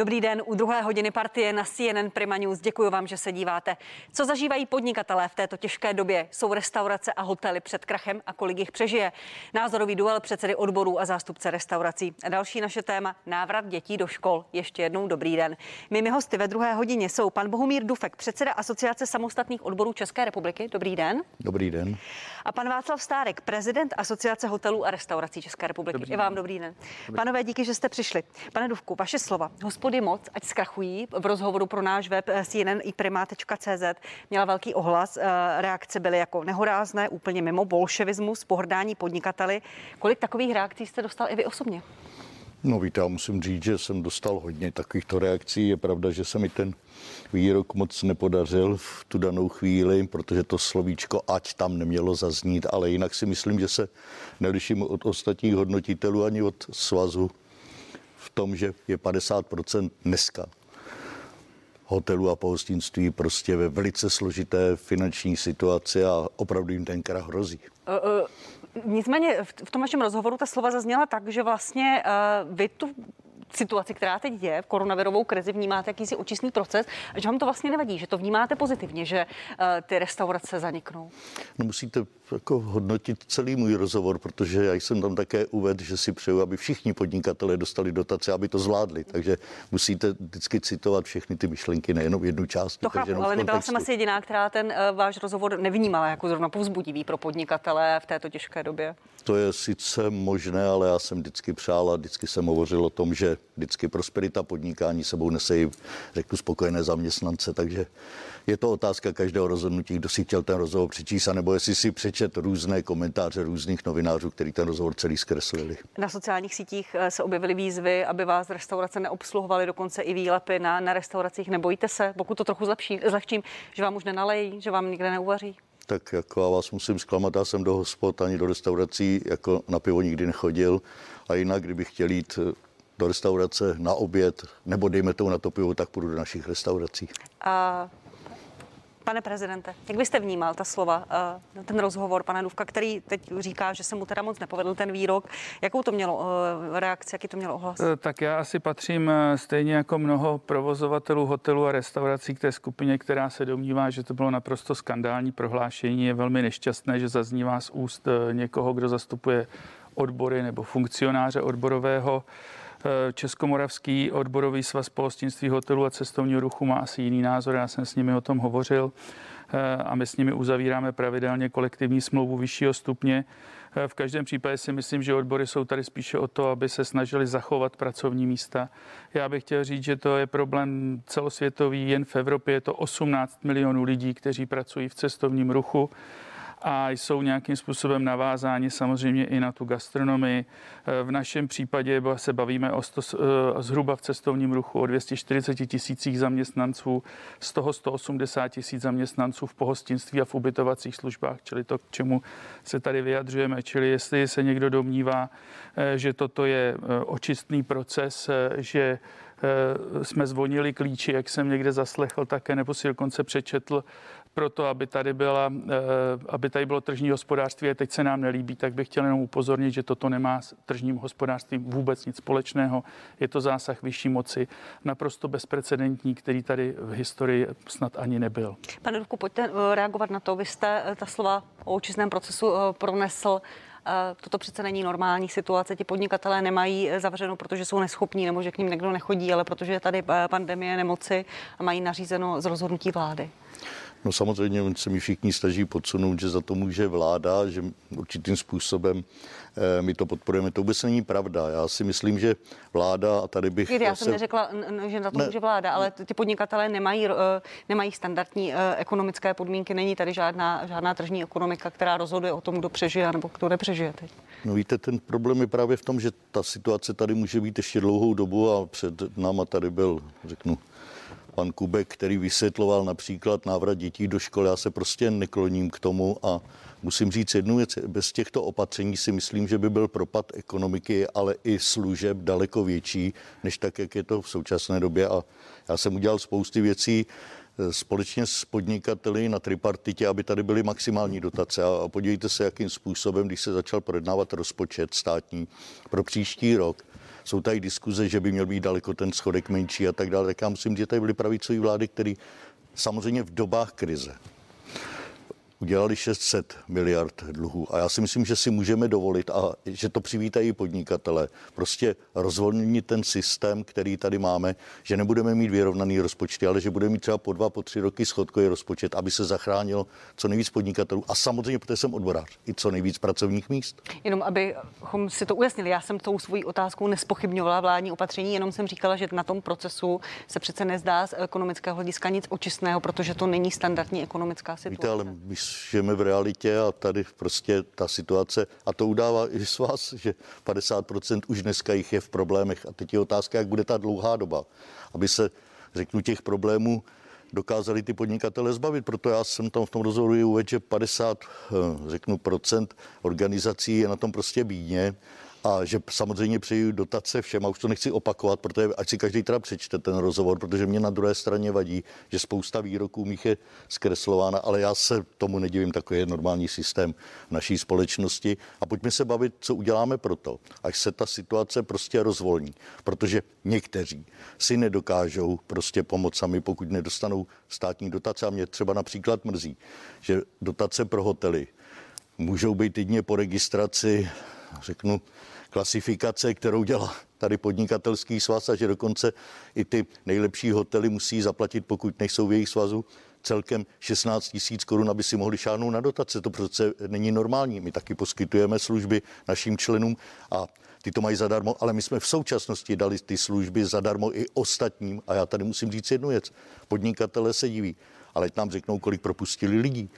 Dobrý den, u druhé hodiny partie na CNN Prima News. Děkuji vám, že se díváte. Co zažívají podnikatelé v této těžké době? Jsou restaurace a hotely před krachem a kolik jich přežije? Názorový duel předsedy odborů a zástupce restaurací. A další naše téma návrat dětí do škol. Ještě jednou dobrý den. Mými hosty ve druhé hodině jsou pan Bohumír Dufek, předseda Asociace samostatných odborů České republiky. Dobrý den. Dobrý den. A pan Václav Stárek, prezident Asociace hotelů a restaurací České republiky. Dobrý I vám dobrý den. Dobrý. Panové, díky, že jste přišli. Pane Dufku, vaše slova. Hospody moc, ať zkrachují. V rozhovoru pro náš web eh, CNN i prima.cz měla velký ohlas. Eh, reakce byly jako nehorázné, úplně mimo bolševismus, pohrdání podnikateli. Kolik takových reakcí jste dostal i vy osobně? No víte, já musím říct, že jsem dostal hodně takovýchto reakcí. Je pravda, že se mi ten výrok moc nepodařil v tu danou chvíli, protože to slovíčko ať tam nemělo zaznít, ale jinak si myslím, že se neliším od ostatních hodnotitelů ani od svazu v tom, že je 50% dneska hotelů a pohostinství prostě ve velice složité finanční situaci a opravdu jim ten krach hrozí. Uh, uh, nicméně v tom vašem rozhovoru ta slova zazněla tak, že vlastně uh, vy tu situaci, která teď je, v koronavirovou krizi, vnímáte jakýsi očistný proces a že vám to vlastně nevadí, že to vnímáte pozitivně, že uh, ty restaurace zaniknou? No musíte jako hodnotit celý můj rozhovor, protože já jsem tam také uvedl, že si přeju, aby všichni podnikatelé dostali dotace, aby to zvládli. Takže musíte vždycky citovat všechny ty myšlenky, nejenom jednu část. To chápu, ale nebyla jsem asi jediná, která ten uh, váš rozhovor nevnímala jako zrovna povzbudivý pro podnikatele v této těžké době. To je sice možné, ale já jsem vždycky přál a vždycky jsem hovořil o tom, že vždycky prosperita podnikání sebou nese i, řeknu, spokojené zaměstnance, takže je to otázka každého rozhodnutí, kdo si chtěl ten rozhovor přečíst, nebo jestli si přečet různé komentáře různých novinářů, který ten rozhovor celý zkreslili. Na sociálních sítích eh, se objevily výzvy, aby vás restaurace neobsluhovaly, dokonce i výlepy na, na restauracích. Nebojíte se, pokud to trochu zlepší, zlehčím, že vám už nenalejí, že vám nikde neuvaří? tak jako já vás musím zklamat, já jsem do hospod ani do restaurací jako na pivo nikdy nechodil a jinak, kdybych chtěl jít eh, do restaurace na oběd, nebo dejme tomu na to pivo, tak půjdu do našich restaurací. A Pane prezidente, jak byste vnímal ta slova, eh, ten rozhovor pana Duvka, který teď říká, že se mu teda moc nepovedl ten výrok. Jakou to mělo eh, reakci, jaký to mělo ohlas? Eh, tak já asi patřím stejně jako mnoho provozovatelů hotelů a restaurací k té skupině, která se domnívá, že to bylo naprosto skandální prohlášení. Je velmi nešťastné, že zaznívá z úst někoho, kdo zastupuje odbory nebo funkcionáře odborového. Eh, Českomoravský odborový svaz pohostinství hotelů a cestovního ruchu má asi jiný názor, já jsem s nimi o tom hovořil eh, a my s nimi uzavíráme pravidelně kolektivní smlouvu vyššího stupně. Eh, v každém případě si myslím, že odbory jsou tady spíše o to, aby se snažili zachovat pracovní místa. Já bych chtěl říct, že to je problém celosvětový, jen v Evropě je to 18 milionů lidí, kteří pracují v cestovním ruchu a jsou nějakým způsobem navázáni samozřejmě i na tu gastronomii. V našem případě se bavíme o sto, eh, zhruba v cestovním ruchu o 240 tisících zaměstnanců, z toho 180 tisíc zaměstnanců v pohostinství a v ubytovacích službách, čili to, k čemu se tady vyjadřujeme. Čili jestli se někdo domnívá, eh, že toto je eh, očistný proces, že jsme zvonili klíči, jak jsem někde zaslechl také, nebo si dokonce přečetl proto, aby tady, byla, eh, aby tady bylo tržní hospodářství a teď se nám nelíbí, tak bych chtěl jenom upozornit, že toto nemá s tržním hospodářstvím vůbec nic společného. Je to zásah vyšší moci, naprosto bezprecedentní, který tady v historii snad ani nebyl. Pane Dubku, pojďte eh, reagovat na to. Vy jste eh, ta slova o očistném procesu pronesl Toto přece není normální situace. Ti podnikatelé nemají zavřeno, protože jsou neschopní nebo že k ním někdo nechodí, ale protože je tady pandemie nemoci a mají nařízeno z rozhodnutí vlády. No samozřejmě se mi všichni snaží podsunout, že za to může vláda, že určitým způsobem eh, my to podporujeme. To vůbec není pravda. Já si myslím, že vláda, a tady bych... Já jsem se... neřekla, že za to ne. může vláda, ale ty podnikatelé nemají, eh, nemají standardní eh, ekonomické podmínky. Není tady žádná, žádná tržní ekonomika, která rozhoduje o tom, kdo přežije nebo kdo nepřežije teď. No víte, ten problém je právě v tom, že ta situace tady může být ještě dlouhou dobu a před náma tady byl, řeknu, pan Kubek, který vysvětloval například návrat dětí do školy. Já se prostě nekloním k tomu a musím říct jednu věc. Bez těchto opatření si myslím, že by byl propad ekonomiky, ale i služeb daleko větší, než tak, jak je to v současné době. A já jsem udělal spousty věcí eh, společně s podnikateli na tripartitě, aby tady byly maximální dotace. A podívejte se, jakým způsobem, když se začal projednávat rozpočet státní pro příští rok, jsou tady diskuze, že by měl být daleko ten schodek menší a tak dále. Tak já musím, že tady byly pravicové vlády, které samozřejmě v dobách krize udělali 600 miliard dluhů. A já si myslím, že si můžeme dovolit a že to přivítají podnikatele. Prostě rozvolnit ten systém, který tady máme, že nebudeme mít vyrovnaný rozpočty, ale že budeme mít třeba po dva, po tři roky schodkový rozpočet, aby se zachránil co nejvíc podnikatelů. A samozřejmě, protože jsem odborář, i co nejvíc pracovních míst. Jenom abychom si to ujasnili, já jsem tou svojí otázkou nespochybňovala vládní opatření, jenom jsem říkala, že na tom procesu se přece nezdá z ekonomického hlediska nic očistného, protože to není standardní ekonomická situace. Víte, ale my žijeme v realitě a tady prostě ta situace, a to udává i z vás, že 50% už dneska jich je v problémech. A teď je otázka, jak bude ta dlouhá doba, aby se, řeknu, těch problémů dokázali ty podnikatele zbavit. Proto já jsem tam v tom rozhovoru uvedl, že 50, eh, řeknu, procent organizací je na tom prostě bídně a že samozřejmě přeju dotace všem, a už to nechci opakovat, protože ať si každý teda přečte ten rozhovor, protože mě na druhé straně vadí, že spousta výroků mých je zkreslována, ale já se tomu nedivím, takový je normální systém naší společnosti. A pojďme se bavit, co uděláme pro to, až se ta situace prostě rozvolní, protože někteří si nedokážou prostě pomoct sami, pokud nedostanou státní dotace. A mě třeba například mrzí, že dotace pro hotely můžou být jedině po registraci řeknu, klasifikace, kterou dělá tady podnikatelský svaz a že dokonce i ty nejlepší hotely musí zaplatit, pokud nejsou v jejich svazu, celkem 16 tisíc korun, aby si mohli šáhnout na dotace. To přece není normální. My taky poskytujeme služby našim členům a ty to mají zadarmo, ale my jsme v současnosti dali ty služby zadarmo i ostatním. A já tady musím říct jednu věc. Podnikatele se diví, ale nám řeknou, kolik propustili lidí.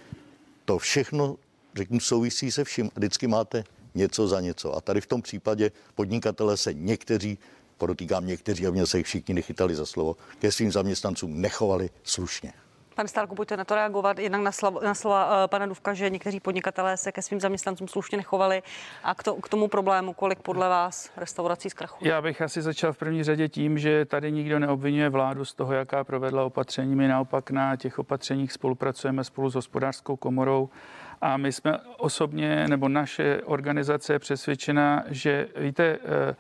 To všechno, řeknu, souvisí se vším. Vždycky máte něco za něco. A tady v tom případě podnikatele se někteří, podotýkám někteří, aby se jich všichni nechytali za slovo, ke svým zaměstnancům nechovali slušně. Pane Stálku, pojďte na to reagovat jednak na, slova, na slova uh, pana Duvka, že někteří podnikatelé se ke svým zaměstnancům slušně nechovali a k, to, k tomu problému, kolik podle vás restaurací zkrachují? Já bych asi začal v první řadě tím, že tady nikdo neobvinuje vládu z toho, jaká provedla opatření. My naopak na těch opatřeních spolupracujeme spolu s hospodářskou komorou a my jsme osobně, nebo naše organizace je přesvědčena, že víte, eh,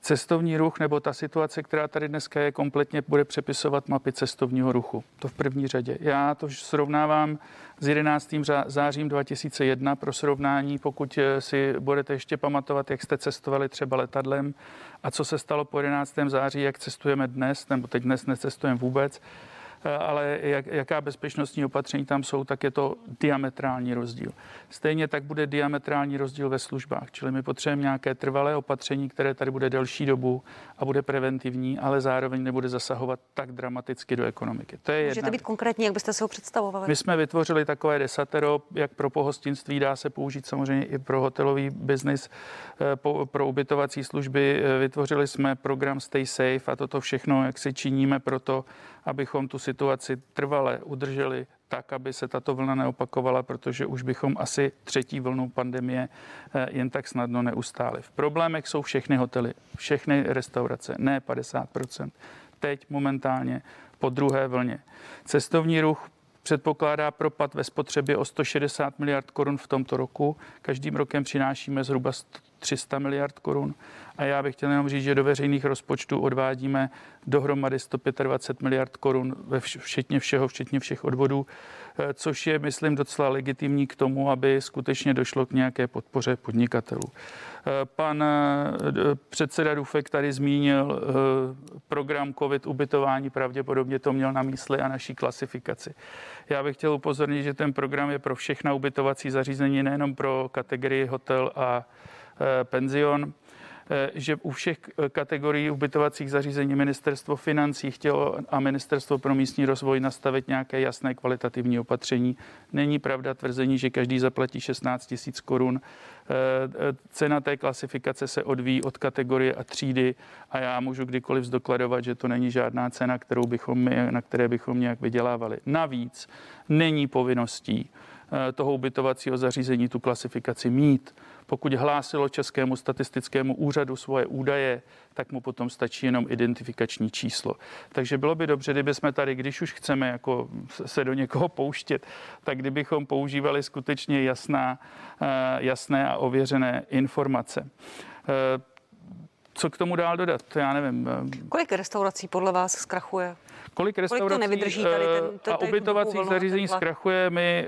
cestovní ruch nebo ta situace, která tady dneska je, kompletně bude přepisovat mapy cestovního ruchu. To v první řadě. Já to srovnávám s 11. zářím 2001 pro srovnání, pokud eh, si budete ještě pamatovat, jak jste cestovali třeba letadlem a co se stalo po 11. září, jak cestujeme dnes, nebo teď dnes necestujeme vůbec ale jak, jaká bezpečnostní opatření tam jsou, tak je to diametrální rozdíl. Stejně tak bude diametrální rozdíl ve službách, čili my potřebujeme nějaké trvalé opatření, které tady bude delší dobu a bude preventivní, ale zároveň nebude zasahovat tak dramaticky do ekonomiky. To je Můžete jedna... být konkrétní, jak byste se ho představovali? My jsme vytvořili takové desatero, jak pro pohostinství dá se použít samozřejmě i pro hotelový biznis, eh, pro ubytovací služby. Eh, vytvořili jsme program Stay Safe a toto všechno, jak si činíme proto, abychom tu situaci trvale udrželi tak, aby se tato vlna neopakovala, protože už bychom asi třetí vlnu pandemie eh, jen tak snadno neustáli. V problémech jsou všechny hotely, všechny restaurace, ne 50%. Teď momentálně po druhé vlně. Cestovní ruch předpokládá propad ve spotřebě o 160 miliard korun v tomto roku. Každým rokem přinášíme zhruba 300 miliard korun. A já bych chtěl jenom říct, že do veřejných rozpočtů odvádíme dohromady 125 miliard korun, včetně všeho, včetně všech odvodů, eh, což je, myslím, docela legitimní k tomu, aby skutečně došlo k nějaké podpoře podnikatelů. Eh, pan eh, předseda Dufek tady zmínil program COVID ubytování, pravděpodobně to měl na mysli a naší klasifikaci. Já bych chtěl upozornit, že ten program je pro všechna ubytovací zařízení, nejenom pro kategorii hotel a penzion. Eh, že u všech eh, kategorií ubytovacích zařízení ministerstvo financí chtělo a ministerstvo pro místní rozvoj nastavit nějaké jasné kvalitativní opatření. Není pravda tvrzení, že každý zaplatí 16 tisíc korun. Eh, cena té klasifikace se odvíjí od kategorie a třídy a já můžu kdykoliv zdokladovat, že to není žádná cena, kterou bychom, na které bychom nějak vydělávali. Navíc není povinností toho ubytovacího zařízení tu klasifikaci mít. Pokud hlásilo Českému statistickému úřadu svoje údaje, tak mu potom stačí jenom identifikační číslo. Takže bylo by dobře, kdyby jsme tady, když už chceme jako se do někoho pouštět, tak kdybychom používali skutečně jasná, eh, jasné a ověřené informace. Eh, co k tomu dál dodat, já nevím. Kolik restaurací podle vás zkrachuje? Kolik restaurací Kolik to nevydrží tady ten, ten, a ubytovacích zařízení zkrachuje, my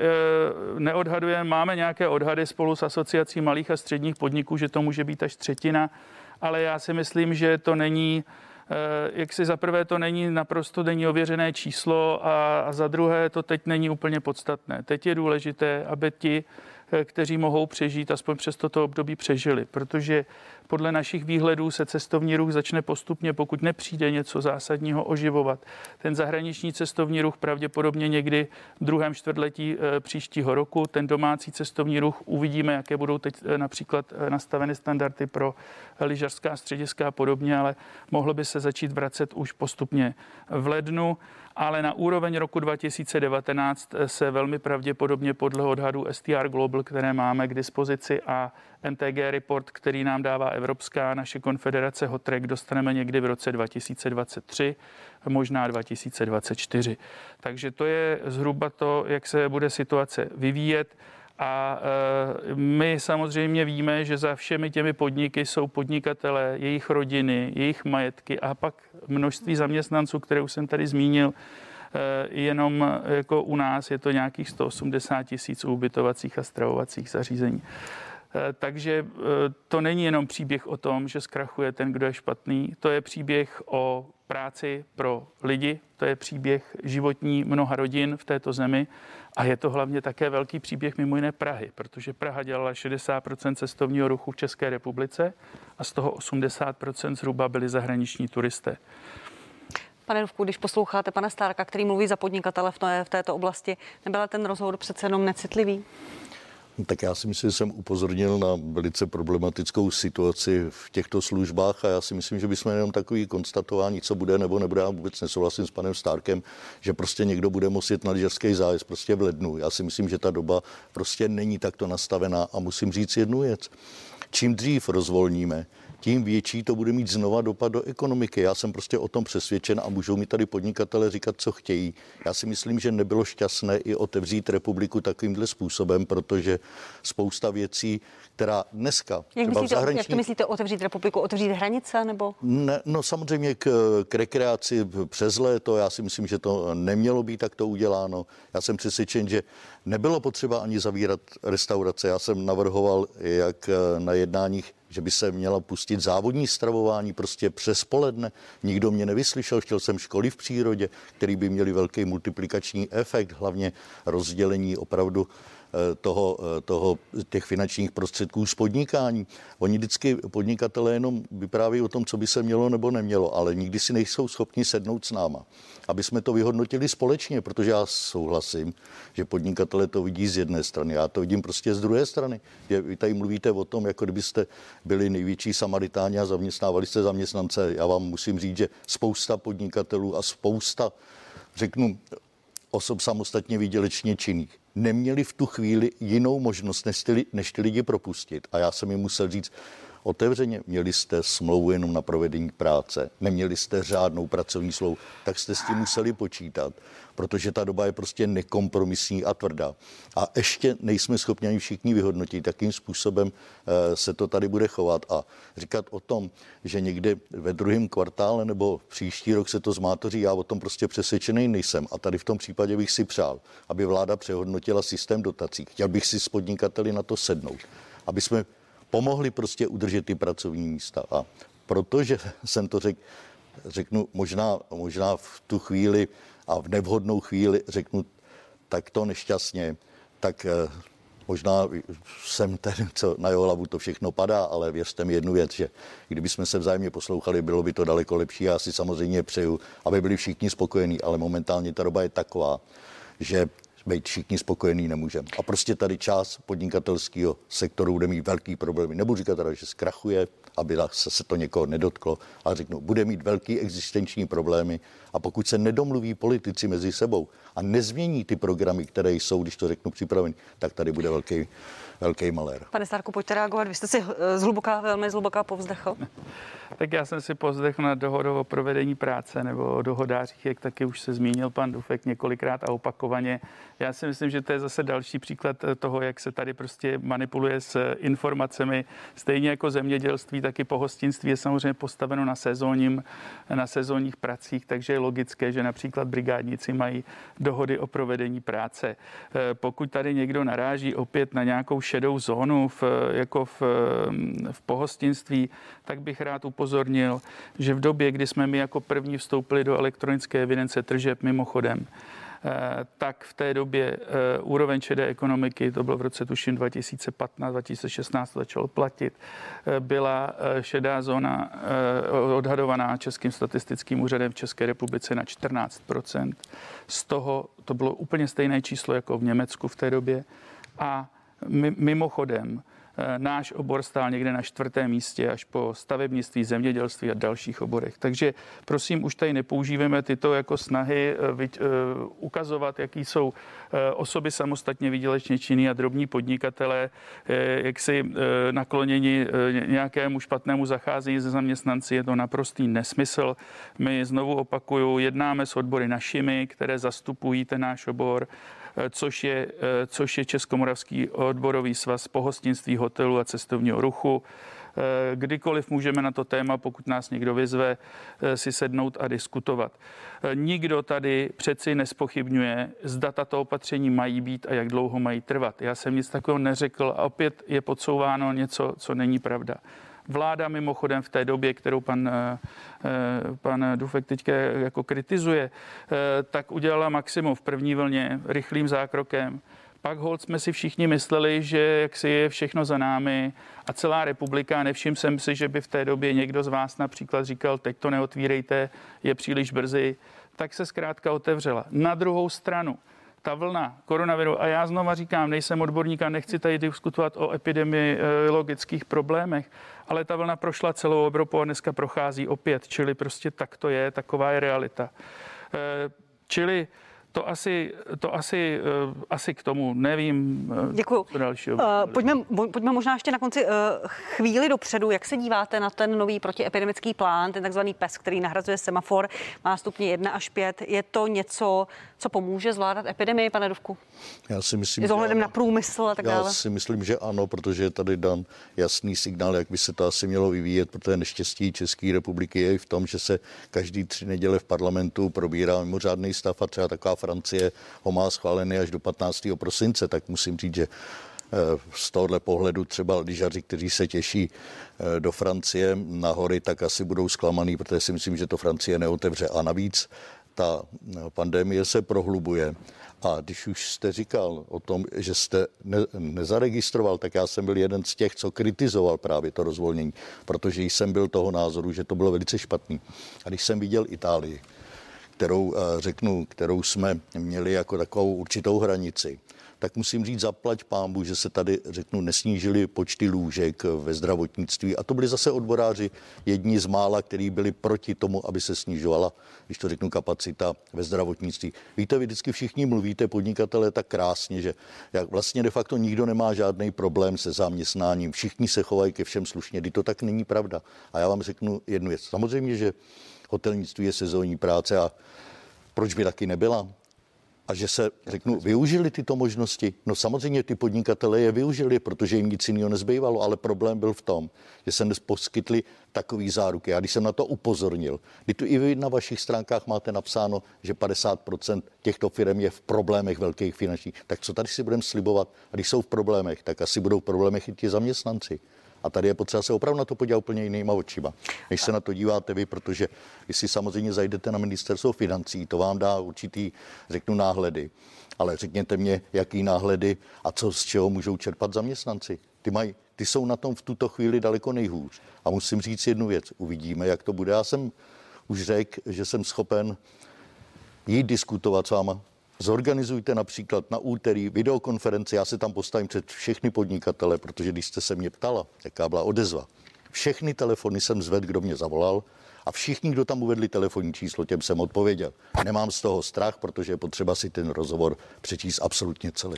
neodhadujeme, máme nějaké odhady spolu s asociací malých a středních podniků, že to může být až třetina, ale já si myslím, že to není Eh, jak si za prvé to není naprosto denní ověřené číslo a, a za druhé to teď není úplně podstatné. Teď je důležité, aby ti Eh, kteří mohou přežít, aspoň přes toto období přežili, protože podle našich výhledů se cestovní ruch začne postupně, pokud nepřijde něco zásadního, oživovat. Ten zahraniční cestovní ruch pravděpodobně někdy v druhém čtvrtletí eh, příštího roku. Ten domácí cestovní ruch uvidíme, jaké budou teď eh, například nastaveny standardy pro lyžařská střediska a podobně, ale mohlo by se začít vracet už postupně v lednu ale na úroveň roku 2019 se velmi pravděpodobně podle odhadu STR Global, které máme k dispozici a NTG report, který nám dává Evropská naše konfederace Hotrek, dostaneme někdy v roce 2023, možná 2024. Takže to je zhruba to, jak se bude situace vyvíjet. A e, my samozřejmě víme, že za všemi těmi podniky jsou podnikatelé, jejich rodiny, jejich majetky a pak množství zaměstnanců, které už jsem tady zmínil, e, jenom jako u nás je to nějakých 180 tisíc ubytovacích a stravovacích zařízení. E, takže to není jenom příběh o tom, že zkrachuje ten, kdo je špatný, to je příběh o práci pro lidi, to je příběh životní mnoha rodin v této zemi a je to hlavně také velký příběh mimo jiné Prahy, protože Praha dělala 60% cestovního ruchu v České republice a z toho 80% zhruba byli zahraniční turisté. Pane Duvku, když posloucháte pana Stárka, který mluví za podnikatele v této oblasti, nebyla ten rozhovor přece jenom necitlivý? Tak já si myslím, že jsem upozornil na velice problematickou situaci v těchto službách a já si myslím, že bychom jenom takový konstatování, co bude nebo nebude. Já vůbec nesouhlasím s panem Stárkem, že prostě někdo bude muset na lyžařský zájezd prostě v lednu. Já si myslím, že ta doba prostě není takto nastavená a musím říct jednu věc. Čím dřív rozvolníme, tím větší to bude mít znova dopad do ekonomiky. Já jsem prostě o tom přesvědčen a můžou mi tady podnikatele říkat, co chtějí. Já si myslím, že nebylo šťastné i otevřít republiku takovýmhle způsobem, protože spousta věcí, která dneska... Jak, myslíte, zahraniční... jak to myslíte otevřít republiku? Otevřít hranice nebo? Ne, no samozřejmě k, k rekreaci přes léto, já si myslím, že to nemělo být takto uděláno. Já jsem přesvědčen, že nebylo potřeba ani zavírat restaurace. Já jsem navrhoval jak na jednáních že by se měla pustit závodní stravování prostě přes poledne. Nikdo mě nevyslyšel, chtěl jsem školy v přírodě, který by měly velký multiplikační efekt, hlavně rozdělení opravdu Eh, toho, toho, těch finančních prostředků z podnikání. Oni vždycky podnikatelé jenom vypráví o tom, co by se mělo nebo nemělo, ale nikdy si nejsou schopni sednout s náma, aby jsme to vyhodnotili společně, protože já souhlasím, že podnikatelé to vidí z jedné strany, já to vidím prostě z druhé strany. Vy tady mluvíte o tom, jako kdybyste byli největší samaritáni a zaměstnávali jste zaměstnance. Já vám musím říct, že spousta podnikatelů a spousta, řeknu, osob samostatně výdělečně činných neměli v tu chvíli jinou možnost, než ty, než ty lidi propustit. A já jsem jim musel říct, otevřeně, měli jste smlouvu jenom na provedení práce, neměli jste řádnou pracovní smlouvu, tak jste s tím museli počítat protože ta doba je prostě nekompromisní a tvrdá. A ještě nejsme schopni ani všichni vyhodnotit, jakým způsobem eh, se to tady bude chovat. A říkat o tom, že někdy ve druhém kvartále nebo příští rok se to zmátoří, já o tom prostě přesvědčený nejsem. A tady v tom případě bych si přál, aby vláda přehodnotila systém dotací. Chtěl bych si s podnikateli na to sednout, aby jsme pomohli prostě udržet ty pracovní místa. A protože jsem to řekl, řeknu možná, možná v tu chvíli a v nevhodnou chvíli řeknu tak to nešťastně, tak eh, možná jsem ten, co na jeho hlavu to všechno padá, ale věřte mi jednu věc, že kdyby jsme se vzájemně poslouchali, bylo by to daleko lepší. Já si samozřejmě přeju, aby byli všichni spokojení, ale momentálně ta doba je taková, že být všichni spokojení nemůžeme. A prostě tady část podnikatelského sektoru bude mít velký problémy. Nebudu říkat teda, že zkrachuje, aby se, se to někoho nedotklo, ale řeknu, bude mít velký existenční problémy a pokud se nedomluví politici mezi sebou a nezmění ty programy, které jsou, když to řeknu, připraveny, tak tady bude velký, velký malér. Pane Stárku, pojďte reagovat. Vy jste si eh, zhluboka, velmi zhluboka povzdechl. tak já jsem si povzdechl na dohodu o provedení práce nebo o dohodářích, jak taky už se zmínil pan Dufek několikrát a opakovaně. Já si myslím, že to je zase další příklad eh, toho, jak se tady prostě manipuluje s informacemi. Stejně jako zemědělství, tak i pohostinství je samozřejmě postaveno na sezónním, na sezónních pracích, takže je logické, že například brigádníci mají dohody o provedení práce. Eh, pokud tady někdo naráží opět na nějakou šedou zónu v, jako v, v pohostinství, tak bych rád upozornil, že v době, kdy jsme my jako první vstoupili do elektronické evidence tržeb mimochodem, tak v té době eh, úroveň šedé ekonomiky, to bylo v roce tuším 2015, 2016 to začalo platit, eh, byla šedá zóna odhadovaná Českým statistickým úřadem v České republice na 14% Z toho to bylo úplně stejné číslo jako v Německu v té době. A mimochodem, Eh, náš obor stál někde na čtvrtém místě až po stavebnictví, zemědělství a dalších oborech. Takže prosím, už tady nepoužíváme tyto jako snahy eh, eh, ukazovat, jaký jsou osoby samostatně výdělečně činný a drobní podnikatelé, jak si nakloněni nějakému špatnému zacházení ze zaměstnanci. Je to naprostý nesmysl. My znovu opakuju, jednáme s odbory našimi, které zastupují ten náš obor což je, což je Českomoravský odborový svaz pohostinství, hotelu a cestovního ruchu. Kdykoliv můžeme na to téma, pokud nás někdo vyzve, si sednout a diskutovat. Nikdo tady přeci nespochybňuje, zda tato opatření mají být a jak dlouho mají trvat. Já jsem nic takového neřekl a opět je podsouváno něco, co není pravda. Vláda mimochodem v té době, kterou pan, eh, eh, pan Dufek teď jako kritizuje, eh, tak udělala maximum v první vlně rychlým zákrokem. Pak hold jsme si všichni mysleli, že jak si je všechno za námi a celá republika. Nevšiml jsem si, že by v té době někdo z vás například říkal, teď to neotvírejte, je příliš brzy. Tak se zkrátka otevřela. Na druhou stranu, ta vlna koronaviru, a já znova říkám, nejsem odborník a nechci tady diskutovat o epidemiologických problémech, ale ta vlna prošla celou Evropu a dneska prochází opět, čili prostě tak to je, taková je realita. Eh, čili to asi, to asi, uh, asi k tomu nevím. Uh, Děkuju. Dalšího. Uh, pojďme, pojďme možná ještě na konci uh, chvíli dopředu. Jak se díváte na ten nový protiepidemický plán, ten takzvaný PES, který nahrazuje semafor, má stupně 1 až 5. Je to něco, co pomůže zvládat epidemii, pane Dovku? Já si myslím, Je to ohledem na průmysl a tak Já dále? Já si myslím, že ano, protože je tady dan jasný signál, jak by se to asi mělo vyvíjet, protože neštěstí České republiky je v tom, že se každý tři neděle v parlamentu probírá mimořádný stav a třeba taková Francie ho má schválený až do 15. prosince, tak musím říct, že eh, z tohohle pohledu třeba lyžaři, kteří se těší eh, do Francie na hory, tak asi budou zklamaný, protože si myslím, že to Francie neotevře. A navíc ta eh, pandemie se prohlubuje. A když už jste říkal o tom, že jste ne, nezaregistroval, tak já jsem byl jeden z těch, co kritizoval právě to rozvolnění, protože jsem byl toho názoru, že to bylo velice špatný. A když jsem viděl Itálii, kterou eh, řeknu, kterou jsme měli jako takovou určitou hranici, tak musím říct zaplať pámbu, že se tady, řeknu, nesnížily počty lůžek ve zdravotnictví. A to byli zase odboráři, jedni z mála, kteří byli proti tomu, aby se snižovala, když to řeknu, kapacita ve zdravotnictví. Víte, vy vždycky všichni mluvíte, podnikatelé, tak krásně, že jak vlastně de facto nikdo nemá žádný problém se zaměstnáním. Všichni se chovají ke všem slušně, kdy to tak není pravda. A já vám řeknu jednu věc. Samozřejmě, že hotelnictví je sezónní práce a proč by taky nebyla? A že se, řeknu, využili tyto možnosti. No samozřejmě ty podnikatele je využili, protože jim nic jiného nezbývalo, ale problém byl v tom, že se poskytli takový záruky. Já když jsem na to upozornil, kdy tu i vy na vašich stránkách máte napsáno, že 50% těchto firm je v problémech velkých finančních, tak co tady si budeme slibovat? A když jsou v problémech, tak asi budou v problémech i ti zaměstnanci. A tady je potřeba se opravdu na to podívat úplně jinýma očima, než se na to díváte vy, protože vy si samozřejmě zajdete na ministerstvo financí, to vám dá určitý, řeknu, náhledy. Ale řekněte mě, jaký náhledy a co z čeho můžou čerpat zaměstnanci. Ty, mají, ty jsou na tom v tuto chvíli daleko nejhůř. A musím říct jednu věc. Uvidíme, jak to bude. Já jsem už řekl, že jsem schopen jít diskutovat s váma Zorganizujte například na úterý videokonferenci, já se tam postavím před všechny podnikatele, protože když jste se mě ptala, jaká byla odezva, všechny telefony jsem zvedl, kdo mě zavolal A všichni, kdo tam uvedli telefonní číslo, těm jsem odpověděl. Nemám z toho strach, protože je potřeba si ten rozhovor přečíst absolutně celý.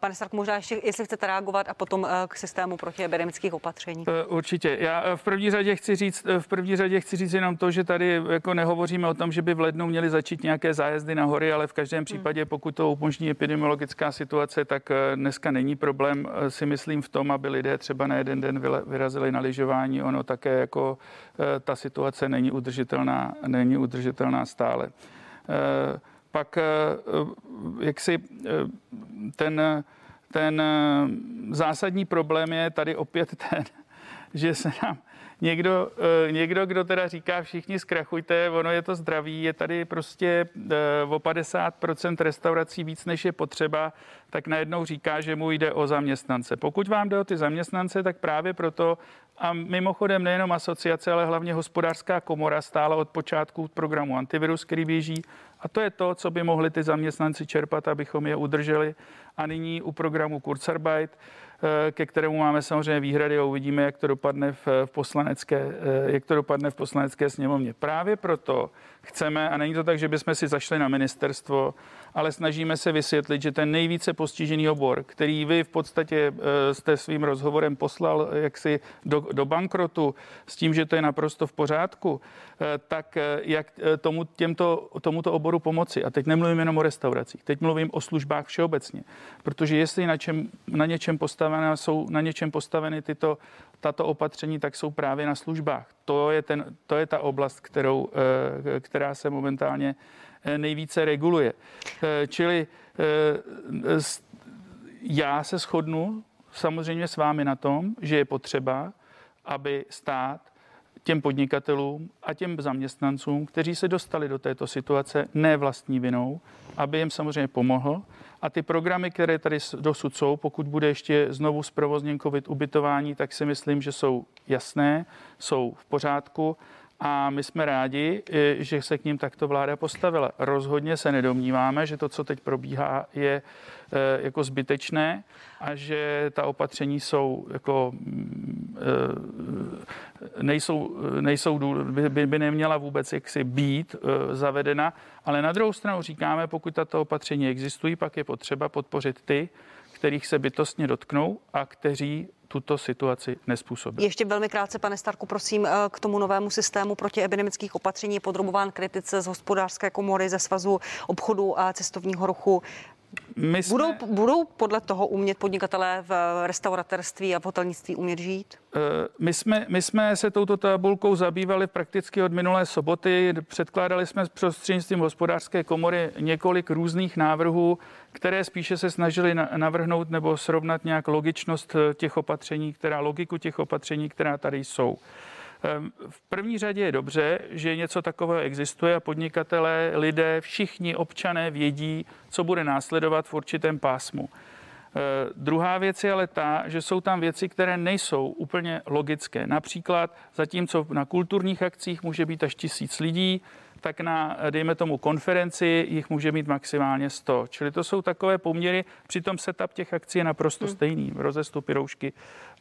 Pane Stark, možná ještě, jestli chcete reagovat a potom k systému proti epidemických opatření. Určitě. Já v první řadě chci říct, v první řadě chci říct jenom to, že tady jako nehovoříme o tom, že by v lednu měli začít nějaké zájezdy na hory, ale v každém hmm. případě, pokud to umožní epidemiologická situace, tak dneska není problém si myslím v tom, aby lidé třeba na jeden den vyrazili na lyžování. Ono také jako ta situace není udržitelná, není udržitelná stále. Eh, pak eh, jak si eh, ten, ten zásadní problém je tady opět ten, že se nám někdo, někdo, kdo teda říká všichni zkrachujte, ono je to zdraví, je tady prostě o 50% restaurací víc, než je potřeba, tak najednou říká, že mu jde o zaměstnance. Pokud vám jde o ty zaměstnance, tak právě proto a mimochodem nejenom asociace, ale hlavně hospodářská komora stála od počátku programu Antivirus, který běží. A to je to, co by mohli ty zaměstnanci čerpat, abychom je udrželi. A nyní u programu Kurzarbeit, eh, ke kterému máme samozřejmě výhrady a uvidíme, jak to dopadne v, v poslanecké, eh, jak to dopadne v poslanecké sněmovně. Právě proto chceme, a není to tak, že bychom si zašli na ministerstvo, ale snažíme se vysvětlit, že ten nejvíce postižený obor, který vy v podstatě eh, jste svým rozhovorem poslal jaksi do, do bankrotu s tím, že to je naprosto v pořádku, eh, tak eh, jak tomu, těmto, tomuto oboru pomoci. A teď nemluvím jenom o restauracích, teď mluvím o službách všeobecně. Protože jestli na, čem, na něčem postavené jsou na něčem postaveny tyto tato opatření, tak jsou právě na službách. To je, ten, to je ta oblast, kterou, která se momentálně Eh, nejvíce reguluje. Eh, čili eh, já se shodnu samozřejmě s vámi na tom, že je potřeba, aby stát těm podnikatelům a těm zaměstnancům, kteří se dostali do této situace ne vlastní vinou, aby jim samozřejmě pomohl. A ty programy, které tady dosud jsou, pokud bude ještě znovu zprovozněn COVID ubytování, tak si myslím, že jsou jasné, jsou v pořádku a my jsme rádi, že se k ním takto vláda postavila. Rozhodně se nedomníváme, že to, co teď probíhá, je e, jako zbytečné a že ta opatření jsou jako mm, e, nejsou, nejsou by, by neměla vůbec jaksi být e, zavedena, ale na druhou stranu říkáme, pokud tato opatření existují, pak je potřeba podpořit ty, kterých se bytostně dotknou a kteří tuto situaci nespůsobí. Ještě velmi krátce, pane Starku, prosím, eh, k tomu novému systému epidemických opatření je podrobován kritice z hospodářské komory, ze svazu obchodu a cestovního ruchu. My jsme... budou, budou podle toho umět podnikatelé v restauratérství a v hotelnictví umět žít? Eh, my jsme, my jsme se touto tabulkou zabývali prakticky od minulé soboty. Předkládali jsme prostřednictvím hospodářské komory několik různých návrhů, které spíše se snažili navrhnout nebo srovnat nějak logičnost eh, těch opatření, která logiku těch opatření, která tady jsou. Ehm, v první řadě je dobře, že něco takového existuje a podnikatelé, lidé, všichni občané vědí, co bude následovat v určitém pásmu. Ehm, druhá věc je ale ta, že jsou tam věci, které nejsou úplně logické. Například zatímco na kulturních akcích může být až tisíc lidí, tak na, dejme tomu, konferenci jich může mít maximálně 100. Čili to jsou takové poměry, přitom setup těch akcí je naprosto hmm. stejný, rozestupy, roušky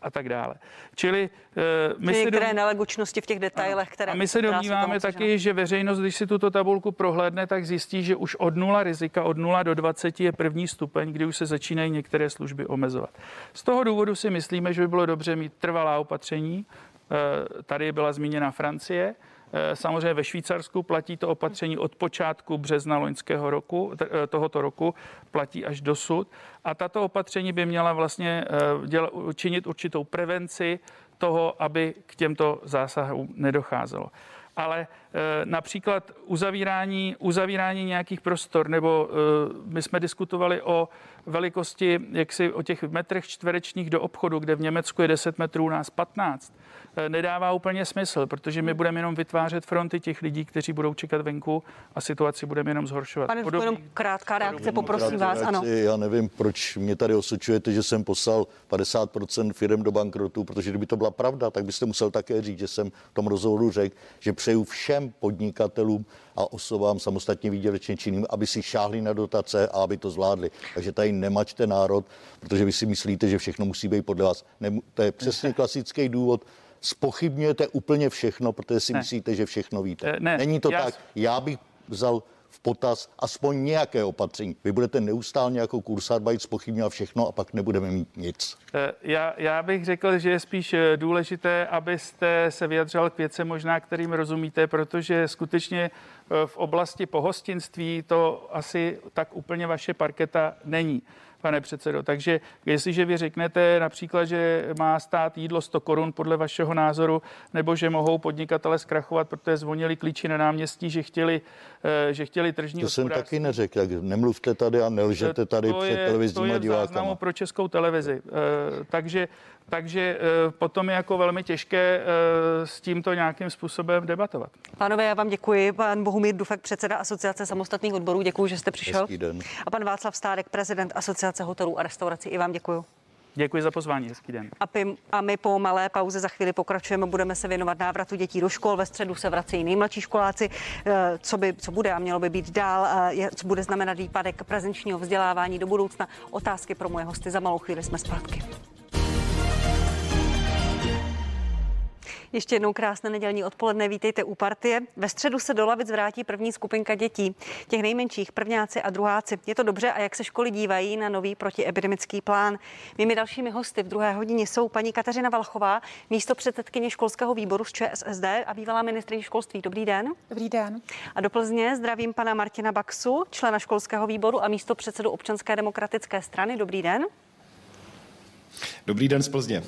a tak dále. Čili uh, my si některé dom... nelegučnosti v těch detailech, které... A my se domníváme taky, že veřejnost, když si tuto tabulku prohlédne, tak zjistí, že už od nula rizika, od 0 do 20 je první stupeň, kdy už se začínají některé služby omezovat. Z toho důvodu si myslíme, že by bylo dobře mít trvalá opatření. Eh, tady byla zmíněna Francie. Eh, samozřejmě ve Švýcarsku platí to opatření od počátku března loňského roku, eh, tohoto roku, platí až dosud. A tato opatření by měla vlastně eh, děla, činit určitou prevenci toho, aby k těmto zásahům nedocházelo ale například uzavírání, uzavírání nějakých prostor, nebo my jsme diskutovali o velikosti, jak si o těch metrech čtverečních do obchodu, kde v Německu je 10 metrů, u nás 15. Eh, nedává úplně smysl, protože my budeme jenom vytvářet fronty těch lidí, kteří budou čekat venku a situaci budeme jenom zhoršovat. Pane, Podobný, jenom krátká reakce, poprosím vás. Ano. Já nevím, proč mě tady osočujete, že jsem poslal 50% firm do bankrotu, protože kdyby to byla pravda, tak byste musel také říct, že jsem v tom rozhovoru řekl, že přeju všem podnikatelům a osobám samostatně výdělečně činným, aby si šáhli na dotace a aby to zvládli. Takže tady nemačte národ, protože vy si myslíte, že všechno musí být podle vás. Ne, to je přesně klasický důvod, spochybňujete úplně všechno, protože si ne. myslíte, že všechno víte. Ne, Není to já... tak. Já bych vzal v potaz aspoň nějaké opatření. Vy budete neustále jako kursarbeit spochybňovat všechno a pak nebudeme mít nic. Eh, já, já bych řekl, že je spíš eh, důležité, abyste se vyjadřoval k věcem možná, kterým rozumíte, protože skutečně eh, v oblasti pohostinství to asi tak úplně vaše parketa není pane předsedo. Takže jestliže vy řeknete například, že má stát jídlo 100 korun podle vašeho názoru, nebo že mohou podnikatele zkrachovat, protože zvonili klíči na náměstí, že chtěli, eh, že chtěli tržní To jsem taky neřekl, jak nemluvte tady a nelžete tady to před televizníma divákama. To je pro českou televizi. Eh, takže takže eh, potom je jako velmi těžké eh, s tímto nějakým způsobem debatovat. Pánové, já vám děkuji. Pan Bohumír Dufek, předseda Asociace samostatných odborů, děkuji, že jste přišel. Hezký den. A pan Václav Stárek, prezident Asociace hotelů a restaurací, i vám děkuji. Děkuji za pozvání, hezký den. A, py, a my po malé pauze za chvíli pokračujeme, budeme se věnovat návratu dětí do škol. Ve středu se vracejí nejmladší školáci. Eh, co, by, co bude a mělo by být dál, co bude znamenat výpadek prezenčního vzdělávání do budoucna. Otázky pro moje hosty za malou chvíli jsme zpátky. Ještě jednou krásné nedělní odpoledne, vítejte u partie. Ve středu se do lavic vrátí první skupinka dětí, těch nejmenších, prvňáci a druháci. Je to dobře a jak se školy dívají na nový protiepidemický plán. Mými dalšími hosty v druhé hodině jsou paní Kateřina Valchová, místo předsedkyně školského výboru z ČSSD a bývalá ministrině školství. Dobrý den. Dobrý den. A do Plzně zdravím pana Martina Baxu, člena školského výboru a místo předsedu občanské demokratické strany. Dobrý den. Dobrý den z Plzně.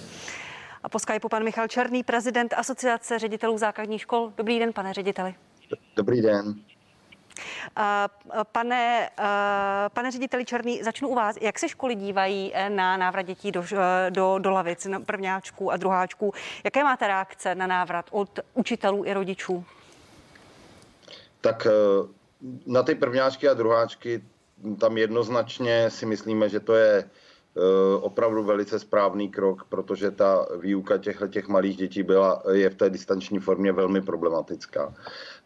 A po Skypeu pan Michal Černý, prezident Asociace ředitelů základních škol. Dobrý den, pane řediteli. Dobrý den. Pane, pane řediteli Černý, začnu u vás. Jak se školy dívají eh, na návrat dětí do, eh, do, do lavic, na prvňáčků a druháčků? Jaké máte reakce na návrat od učitelů i rodičů? Tak eh, na ty prvňáčky a druháčky tam jednoznačně si myslíme, že to je opravdu velice správný krok, protože ta výuka těchto těch malých dětí byla, je v té distanční formě velmi problematická.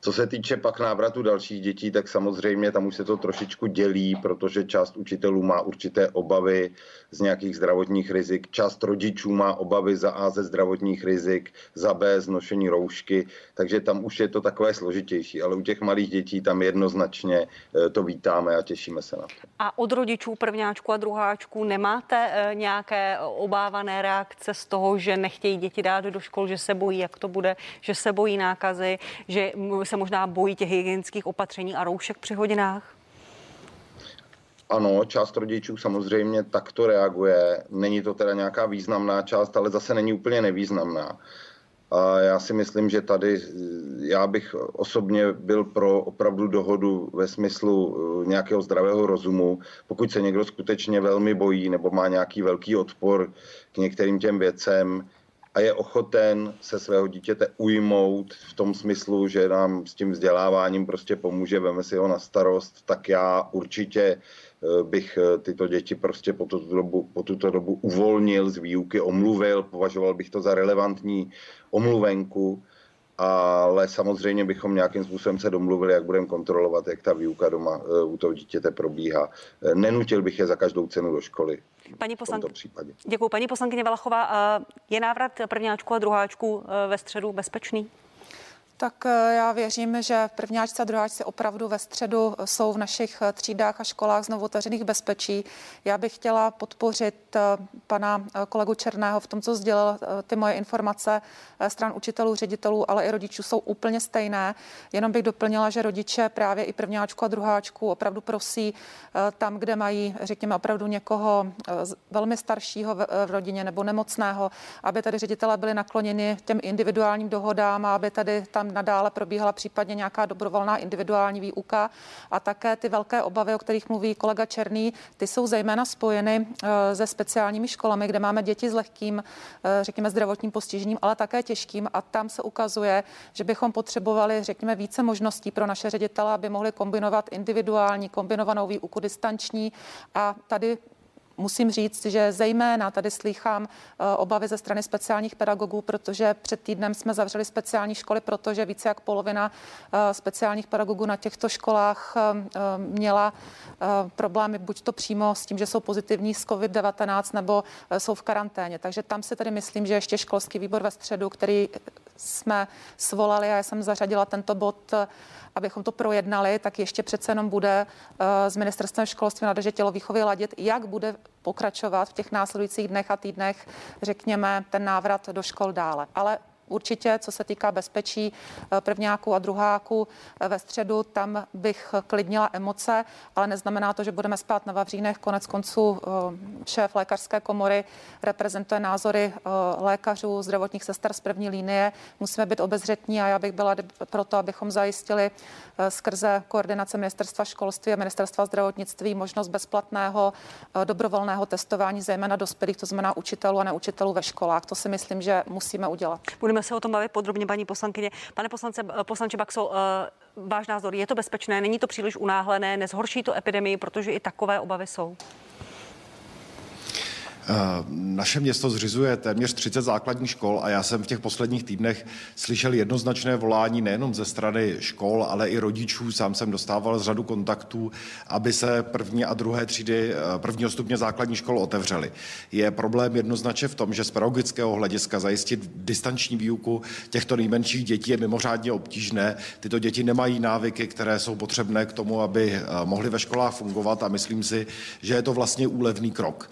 Co se týče pak návratu dalších dětí, tak samozřejmě tam už se to trošičku dělí, protože část učitelů má určité obavy z nějakých zdravotních rizik, část rodičů má obavy za A ze zdravotních rizik, za B z nošení roušky, takže tam už je to takové složitější, ale u těch malých dětí tam jednoznačně eh, to vítáme a těšíme se na to. A od rodičů prvňáčku a druháčku nemáte eh, nějaké obávané reakce z toho, že nechtějí děti dát do škol, že se bojí, jak to bude, že se bojí nákazy, že se možná bojí těch hygienických opatření a roušek při hodinách? Ano, část rodičů samozřejmě takto reaguje. Není to teda nějaká významná část, ale zase není úplně nevýznamná. A já si myslím, že tady já bych osobně byl pro opravdu dohodu ve smyslu eh, nějakého zdravého rozumu. Pokud se někdo skutečně velmi bojí nebo má nějaký velký odpor k některým těm věcem, a je ochoten se svého dítěte ujmout v tom smyslu, že nám s tím vzděláváním prostě pomůže, veme si ho na starost, tak já určitě eh, bych eh, tyto děti prostě po tuto dobu, po tuto dobu uvolnil z výuky, omluvil, považoval bych to za relevantní omluvenku ale samozřejmě bychom nějakým způsobem se domluvili, jak budeme kontrolovat, jak ta výuka doma eh, u toho dítěte probíhá. Nenutil bych je za každou cenu do školy. Paní poslankyně, děkuji. Paní poslankyně Valachová, eh, je návrat prvňáčku a druháčku ve středu bezpečný? Tak eh, já věřím, že prvňáčci a druháčci opravdu ve středu jsou v našich eh, třídách a školách znovu otevřených bezpečí. Já bych chtěla podpořit eh, pana kolegu Černého v tom, co sdělil ty moje informace stran učitelů, ředitelů, ale i rodičů jsou úplně stejné. Jenom bych doplnila, že rodiče právě i prvňáčku a druháčku opravdu prosí tam, kde mají, řekněme, opravdu někoho velmi staršího v rodině nebo nemocného, aby tady ředitelé byli nakloněni těm individuálním dohodám a aby tady tam nadále probíhala případně nějaká dobrovolná individuální výuka. A také ty velké obavy, o kterých mluví kolega Černý, ty jsou zejména spojeny eh, se speciálními školami, kde máme děti s lehkým, eh, řekněme, zdravotním postižením, ale také těžkým. A tam se ukazuje, že bychom potřebovali, řekněme, více možností pro naše ředitele, aby mohli kombinovat individuální, kombinovanou výuku distanční. A tady musím říct, že zejména tady slýchám obavy ze strany speciálních pedagogů, protože před týdnem jsme zavřeli speciální školy, protože více jak polovina speciálních pedagogů na těchto školách měla problémy buď to přímo s tím, že jsou pozitivní z COVID-19 nebo jsou v karanténě. Takže tam si tedy myslím, že ještě školský výbor ve středu, který jsme svolali a já jsem zařadila tento bod, abychom to projednali, tak ještě přece jenom bude s eh, ministerstvem školství na tělovýchovy ladit, jak bude pokračovat v těch následujících dnech a týdnech, řekněme, ten návrat do škol dále. Ale Určitě, co se týká bezpečí eh, prvňáků a druháků eh, ve středu, tam bych klidnila emoce, ale neznamená to, že budeme spát na Vavřínech. Konec konců eh, šéf lékařské komory reprezentuje názory lékařů, zdravotních sester z první linie. Musíme být obezřetní a já bych byla proto, abychom zajistili skrze koordinace ministerstva školství a ministerstva zdravotnictví možnost bezplatného dobrovolného testování, zejména dospělých, to znamená učitelů a neučitelů ve školách. To si myslím, že musíme udělat. Budeme Budeme se o tom bavit podrobně, paní poslankyně. Pane poslance, poslanče Baxo, eh, váš názor, je to bezpečné, není to příliš unáhlené, nezhorší to epidemii, protože i takové obavy jsou? Eh, naše město zřizuje téměř 30 základních škol a já jsem v těch posledních týdnech slyšel jednoznačné volání nejenom ze strany škol, ale i rodičů. Sám jsem dostával z řadu kontaktů, aby se první a druhé třídy eh, prvního stupně základní škol otevřely. Je problém jednoznačně v tom, že z pedagogického hlediska zajistit distanční výuku těchto nejmenších dětí je mimořádně obtížné. Tyto děti nemají návyky, které jsou potřebné k tomu, aby eh, mohly ve školách fungovat a myslím si, že je to vlastně úlevný krok.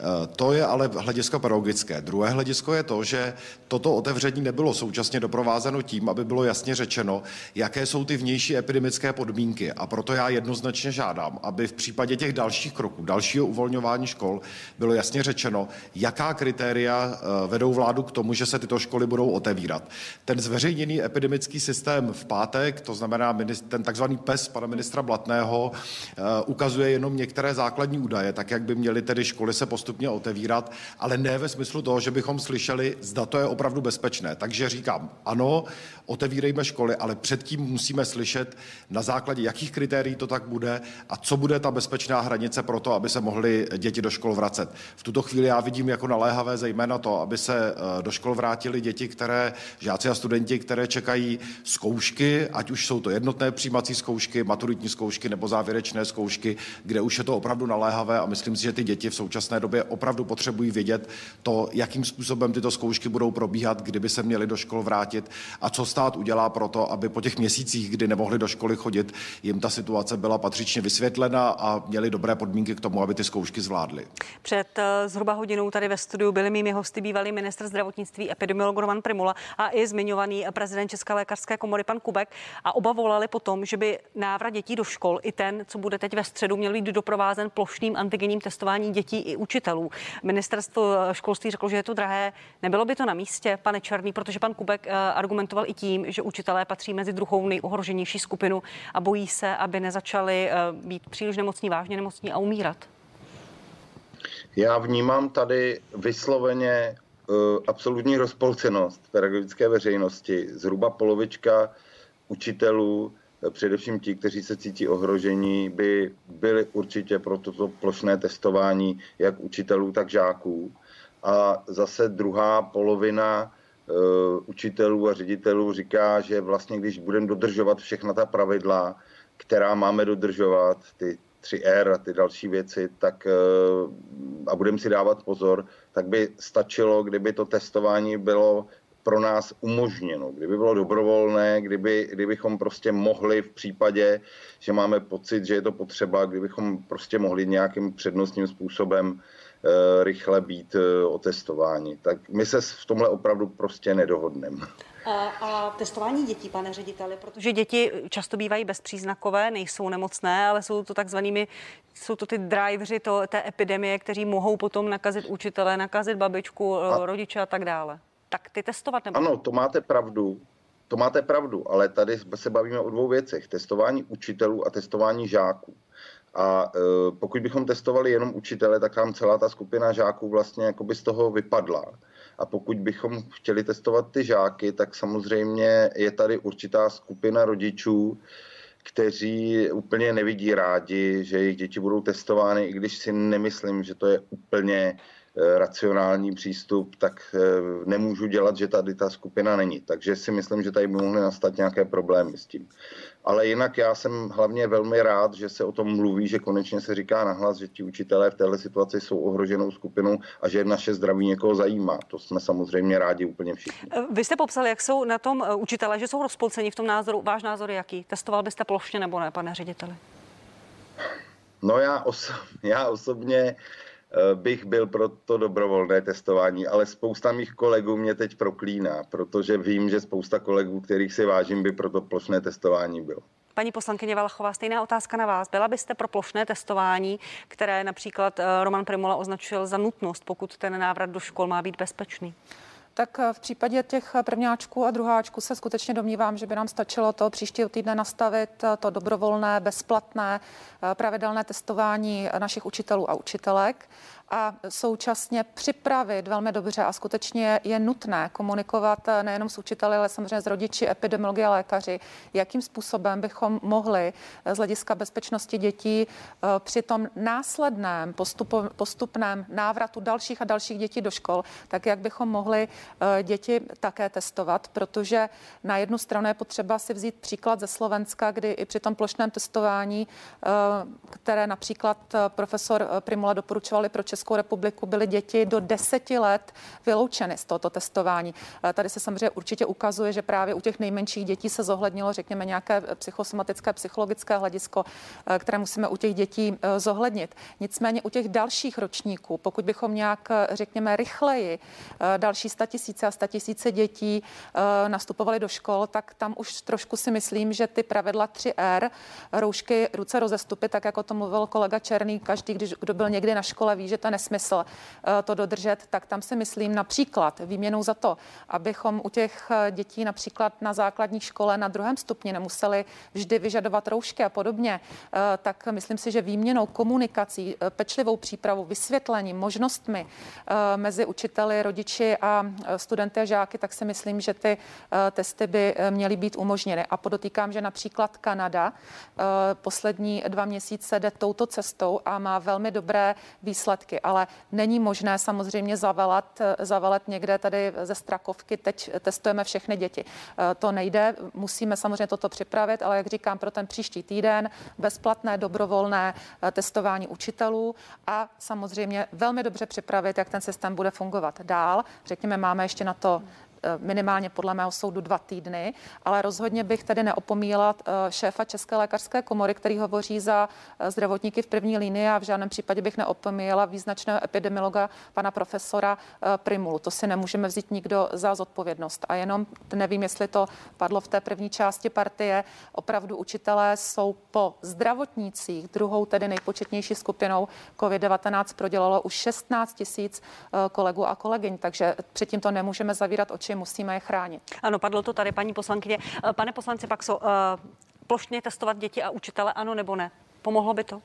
Eh, to je ale hledisko pedagogické. Druhé hledisko je to, že toto otevření nebylo současně doprovázeno tím, aby bylo jasně řečeno, jaké jsou ty vnější epidemické podmínky. A proto já jednoznačně žádám, aby v případě těch dalších kroků, dalšího uvolňování škol, bylo jasně řečeno, jaká kritéria eh, vedou vládu k tomu, že se tyto školy budou otevírat. Ten zveřejněný epidemický systém v pátek, to znamená ten takzvaný PES pana ministra Blatného, eh, ukazuje jenom některé základní údaje, tak jak by měly tedy školy se postupovat postupně otevírat, ale ne ve smyslu toho, že bychom slyšeli, zda to je opravdu bezpečné. Takže říkám, ano, otevírejme školy, ale předtím musíme slyšet, na základě jakých kritérií to tak bude a co bude ta bezpečná hranice pro to, aby se mohly děti do škol vracet. V tuto chvíli já vidím jako naléhavé zejména to, aby se eh, do škol vrátili děti, které, žáci a studenti, které čekají zkoušky, ať už jsou to jednotné přijímací zkoušky, maturitní zkoušky nebo závěrečné zkoušky, kde už je to opravdu naléhavé a myslím si, že ty děti v současné době opravdu potřebují vědět to, jakým způsobem tyto zkoušky budou probíhat, kdyby se měli do škol vrátit a co stát udělá pro to, aby po těch měsících, kdy nemohli do školy chodit, jim ta situace byla patřičně vysvětlena a měli dobré podmínky k tomu, aby ty zkoušky zvládli. Před eh, zhruba hodinou tady ve studiu byli mými hosty bývalý ministr zdravotnictví epidemiolog Roman Primula a i zmiňovaný prezident České lékařské komory pan Kubek a oba volali potom, že by návrat dětí do škol i ten, co bude teď ve středu, měl být doprovázen plošným antigenním testováním dětí i učitelů učitelů. Ministerstvo školství řeklo, že je to drahé. Nebylo by to na místě, pane Černý, protože pan Kubek eh, argumentoval i tím, že učitelé patří mezi druhou nejohroženější skupinu a bojí se, aby nezačali eh, být příliš nemocní, vážně nemocní a umírat. Já vnímám tady vysloveně uh, absolutní rozpolcenost pedagogické veřejnosti. Zhruba polovička učitelů především ti, kteří se cítí ohrožení, by byli určitě pro toto plošné testování jak učitelů, tak žáků. A zase druhá polovina uh, učitelů a ředitelů říká, že vlastně když budeme dodržovat všechna ta pravidla, která máme dodržovat, ty 3R a ty další věci, tak uh, a budeme si dávat pozor, tak by stačilo, kdyby to testování bylo pro nás umožněno, kdyby bylo dobrovolné, kdyby, kdybychom prostě mohli v případě, že máme pocit, že je to potřeba, kdybychom prostě mohli nějakým přednostním způsobem e, rychle být e, otestováni. Tak my se v tomhle opravdu prostě nedohodneme. A, a testování dětí, pane řediteli, protože děti často bývají bezpříznakové, nejsou nemocné, ale jsou to takzvanými, jsou to ty driveři to, té epidemie, kteří mohou potom nakazit učitele, nakazit babičku, a... rodiče a tak dále tak ty testovat nebo? Ano, to máte pravdu. To máte pravdu, ale tady se bavíme o dvou věcech. Testování učitelů a testování žáků. A e, pokud bychom testovali jenom učitele, tak tam celá ta skupina žáků vlastně jakoby z toho vypadla. A pokud bychom chtěli testovat ty žáky, tak samozřejmě je tady určitá skupina rodičů, kteří úplně nevidí rádi, že jejich děti budou testovány, i když si nemyslím, že to je úplně racionální přístup, tak eh, nemůžu dělat, že tady ta skupina není. Takže si myslím, že tady by mohly nastat nějaké problémy s tím. Ale jinak já jsem hlavně velmi rád, že se o tom mluví, že konečně se říká nahlas, že ti učitelé v této situaci jsou ohroženou skupinou a že naše zdraví někoho zajímá. To jsme samozřejmě rádi úplně všichni. Eh, vy jste popsali, jak jsou na tom učitelé, že jsou rozpolceni v tom názoru. Váš názor je jaký? Testoval byste plošně nebo ne, pane řediteli? No já, oso- já osobně Eh, bych byl pro to dobrovolné testování, ale spousta mých kolegů mě teď proklíná, protože vím, že spousta kolegů, kterých si vážím, by pro to plošné testování bylo. Paní poslankyně Valachová, stejná otázka na vás. Byla byste pro plošné testování, které například eh, Roman Primula označil za nutnost, pokud ten návrat do škol má být bezpečný? Tak eh, v případě těch prvňáčků a druháčků se skutečně domnívám, že by nám stačilo to příštího týdne nastavit to dobrovolné, bezplatné, pravidelné testování našich učitelů a učitelek a současně připravit velmi dobře. A skutečně je nutné komunikovat eh, nejenom s učiteli, ale samozřejmě s rodiči, epidemiologi a lékaři, jakým způsobem bychom mohli eh, z hlediska bezpečnosti dětí eh, při tom následném postupu, postupném návratu dalších a dalších dětí do škol, tak jak bychom mohli děti také testovat, protože na jednu stranu je potřeba si vzít příklad ze Slovenska, kdy i při tom plošném testování, které například profesor Primula doporučovali pro Českou Českou republiku byly děti do deseti let vyloučeny z tohoto testování. Eh, tady se samozřejmě určitě ukazuje, že právě u těch nejmenších dětí se zohlednilo, řekněme, nějaké psychosomatické, psychologické hledisko, eh, které musíme u těch dětí eh, zohlednit. Nicméně u těch dalších ročníků, pokud bychom nějak, řekněme, rychleji další statisíce a statisíce dětí nastupovali do škol, tak tam už trošku si myslím, že ty pravidla 3R, roušky, ruce rozestupy, tak jako to mluvil kolega Černý, každý, když, kdo byl někdy na škole, ví, že nesmysl eh, to dodržet, tak tam si myslím například výměnou za to, abychom u těch eh, dětí například na základní škole na druhém stupni nemuseli vždy vyžadovat roušky a podobně, eh, tak myslím si, že výměnou komunikací, pečlivou přípravou, vysvětlením, možnostmi mezi učiteli, rodiči a studenty a žáky, tak si myslím, že ty testy by měly být umožněny. A podotýkám, že například Kanada poslední dva měsíce jde touto cestou a má velmi dobré výsledky ale není možné samozřejmě zavalat, zavalat někde tady ze Strakovky, teď testujeme všechny děti. E, to nejde, musíme samozřejmě toto připravit, ale jak říkám, pro ten příští týden bezplatné, dobrovolné e, testování učitelů a samozřejmě velmi dobře připravit, jak ten systém bude fungovat dál. Řekněme, máme ještě na to Eh, minimálně podle mého soudu dva týdny, ale rozhodně bych tedy neopomíla eh, šéfa České lékařské komory, který hovoří za eh, zdravotníky v první linii a v žádném případě bych neopomíla význačného epidemiologa pana profesora Primulu. To si nemůžeme vzít nikdo za zodpovědnost. A jenom nevím, jestli to padlo v té první části partie. Opravdu učitelé jsou po zdravotnících, druhou tedy nejpočetnější skupinou COVID-19 prodělalo už 16 tisíc kolegů a kolegyň, takže předtím to nemůžeme zavírat oči rodiči, musíme je chránit. Ano, padlo to tady, paní poslankyně. Eh, pane poslanci Paxo, eh, plošně testovat děti a učitele, ano nebo ne? Pomohlo by to?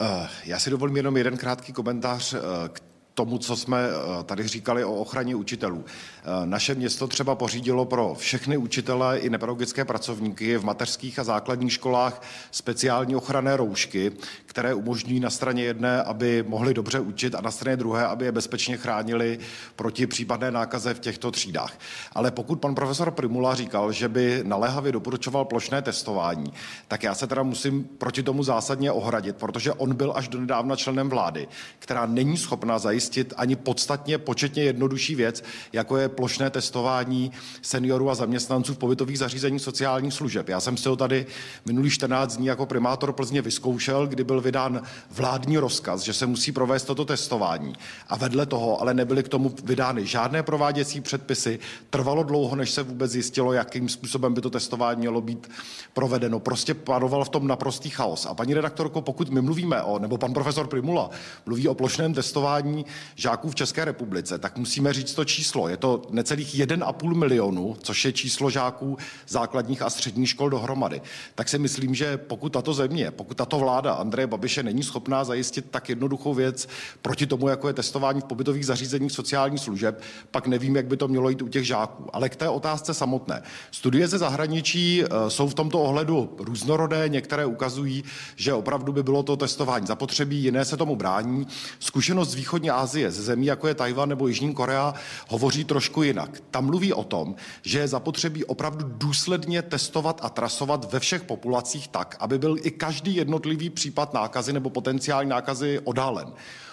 Eh, já si dovolím jenom jeden krátký komentář k tomu, co jsme eh, tady říkali o ochraně učitelů. Eh, naše město třeba pořídilo pro všechny učitele i nepedagogické pracovníky v mateřských a základních školách speciální ochranné roušky, které umožňují na straně jedné, aby mohli dobře učit a na straně druhé, aby je bezpečně chránili proti případné nákaze v těchto třídách. Ale pokud pan profesor Primula říkal, že by naléhavě doporučoval plošné testování, tak já se teda musím proti tomu zásadně ohradit, protože on byl až do nedávna členem vlády, která není schopna zajistit zajistit ani podstatně početně jednodušší věc, jako je plošné testování seniorů a zaměstnanců v pobytových zařízeních sociálních služeb. Já jsem si ho tady minulý 14 dní jako primátor Plzně vyzkoušel, kdy byl vydán vládní rozkaz, že se musí provést toto testování. A vedle toho ale nebyly k tomu vydány žádné prováděcí předpisy. Trvalo dlouho, než se vůbec zjistilo, jakým způsobem by to testování mělo být provedeno. Prostě panoval v tom naprostý chaos. A paní redaktorko, pokud my mluvíme o, nebo pan profesor Primula mluví o plošném testování žáků v České republice, tak musíme říct to číslo. Je to necelých 1,5 milionu, což je číslo žáků základních a středních škol dohromady. Tak si myslím, že pokud tato země, pokud tato vláda Andreje Babiše není schopná zajistit tak jednoduchou věc proti tomu, jako je testování v pobytových zařízeních sociálních služeb, pak nevím, jak by to mělo jít u těch žáků. Ale k té otázce samotné. Studie ze zahraničí eh, jsou v tomto ohledu různorodé, některé ukazují, že opravdu by bylo to testování zapotřebí, jiné se tomu brání. Zkušenost z východní Asie, ze zemí jako je Tajvan nebo Jižní Korea, hovoří trošku jinak. Tam mluví o tom, že je zapotřebí opravdu důsledně testovat a trasovat ve všech populacích tak, aby byl i každý jednotlivý případ nákazy nebo potenciální nákazy odhalen.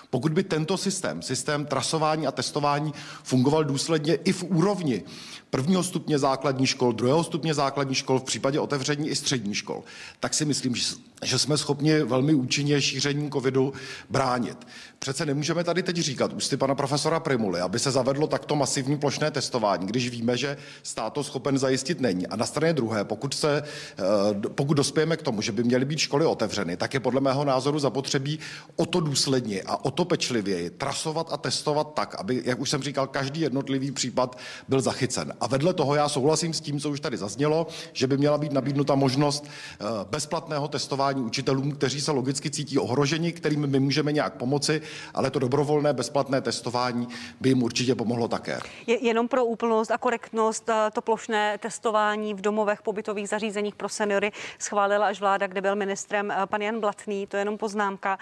Pokud by tento systém, systém trasování a testování fungoval důsledně i v úrovni prvního stupně základní škol, druhého stupně základní škol, v případě otevření i střední škol, tak si myslím, že jsme schopni velmi účinně šíření covidu bránit. Přece nemůžeme tady teď říkat ústy pana profesora Primuly, aby se zavedlo takto masivní plošné testování, když víme, že stát to schopen zajistit není. A na straně druhé, pokud, se, eh, pokud dospějeme k tomu, že by měly být školy otevřeny, tak je podle mého názoru zapotřebí o to důsledně a o to pečlivěji trasovat a testovat tak, aby, jak už jsem říkal, každý jednotlivý případ byl zachycen. A vedle toho já souhlasím s tím, co už tady zaznělo, že by měla být nabídnuta možnost eh, bezplatného testování učitelům, kteří se logicky cítí ohroženi, kterým my můžeme nějak pomoci, ale to dobrovolné bezplatné testování by jim určitě pomohlo také. Je, jenom pro úplnost a korektnost eh, to plošné testování v domovech, pobytových zařízeních pro seniory schválila až vláda, kde byl ministrem eh, pan Jan Blatný, to je jenom poznámka.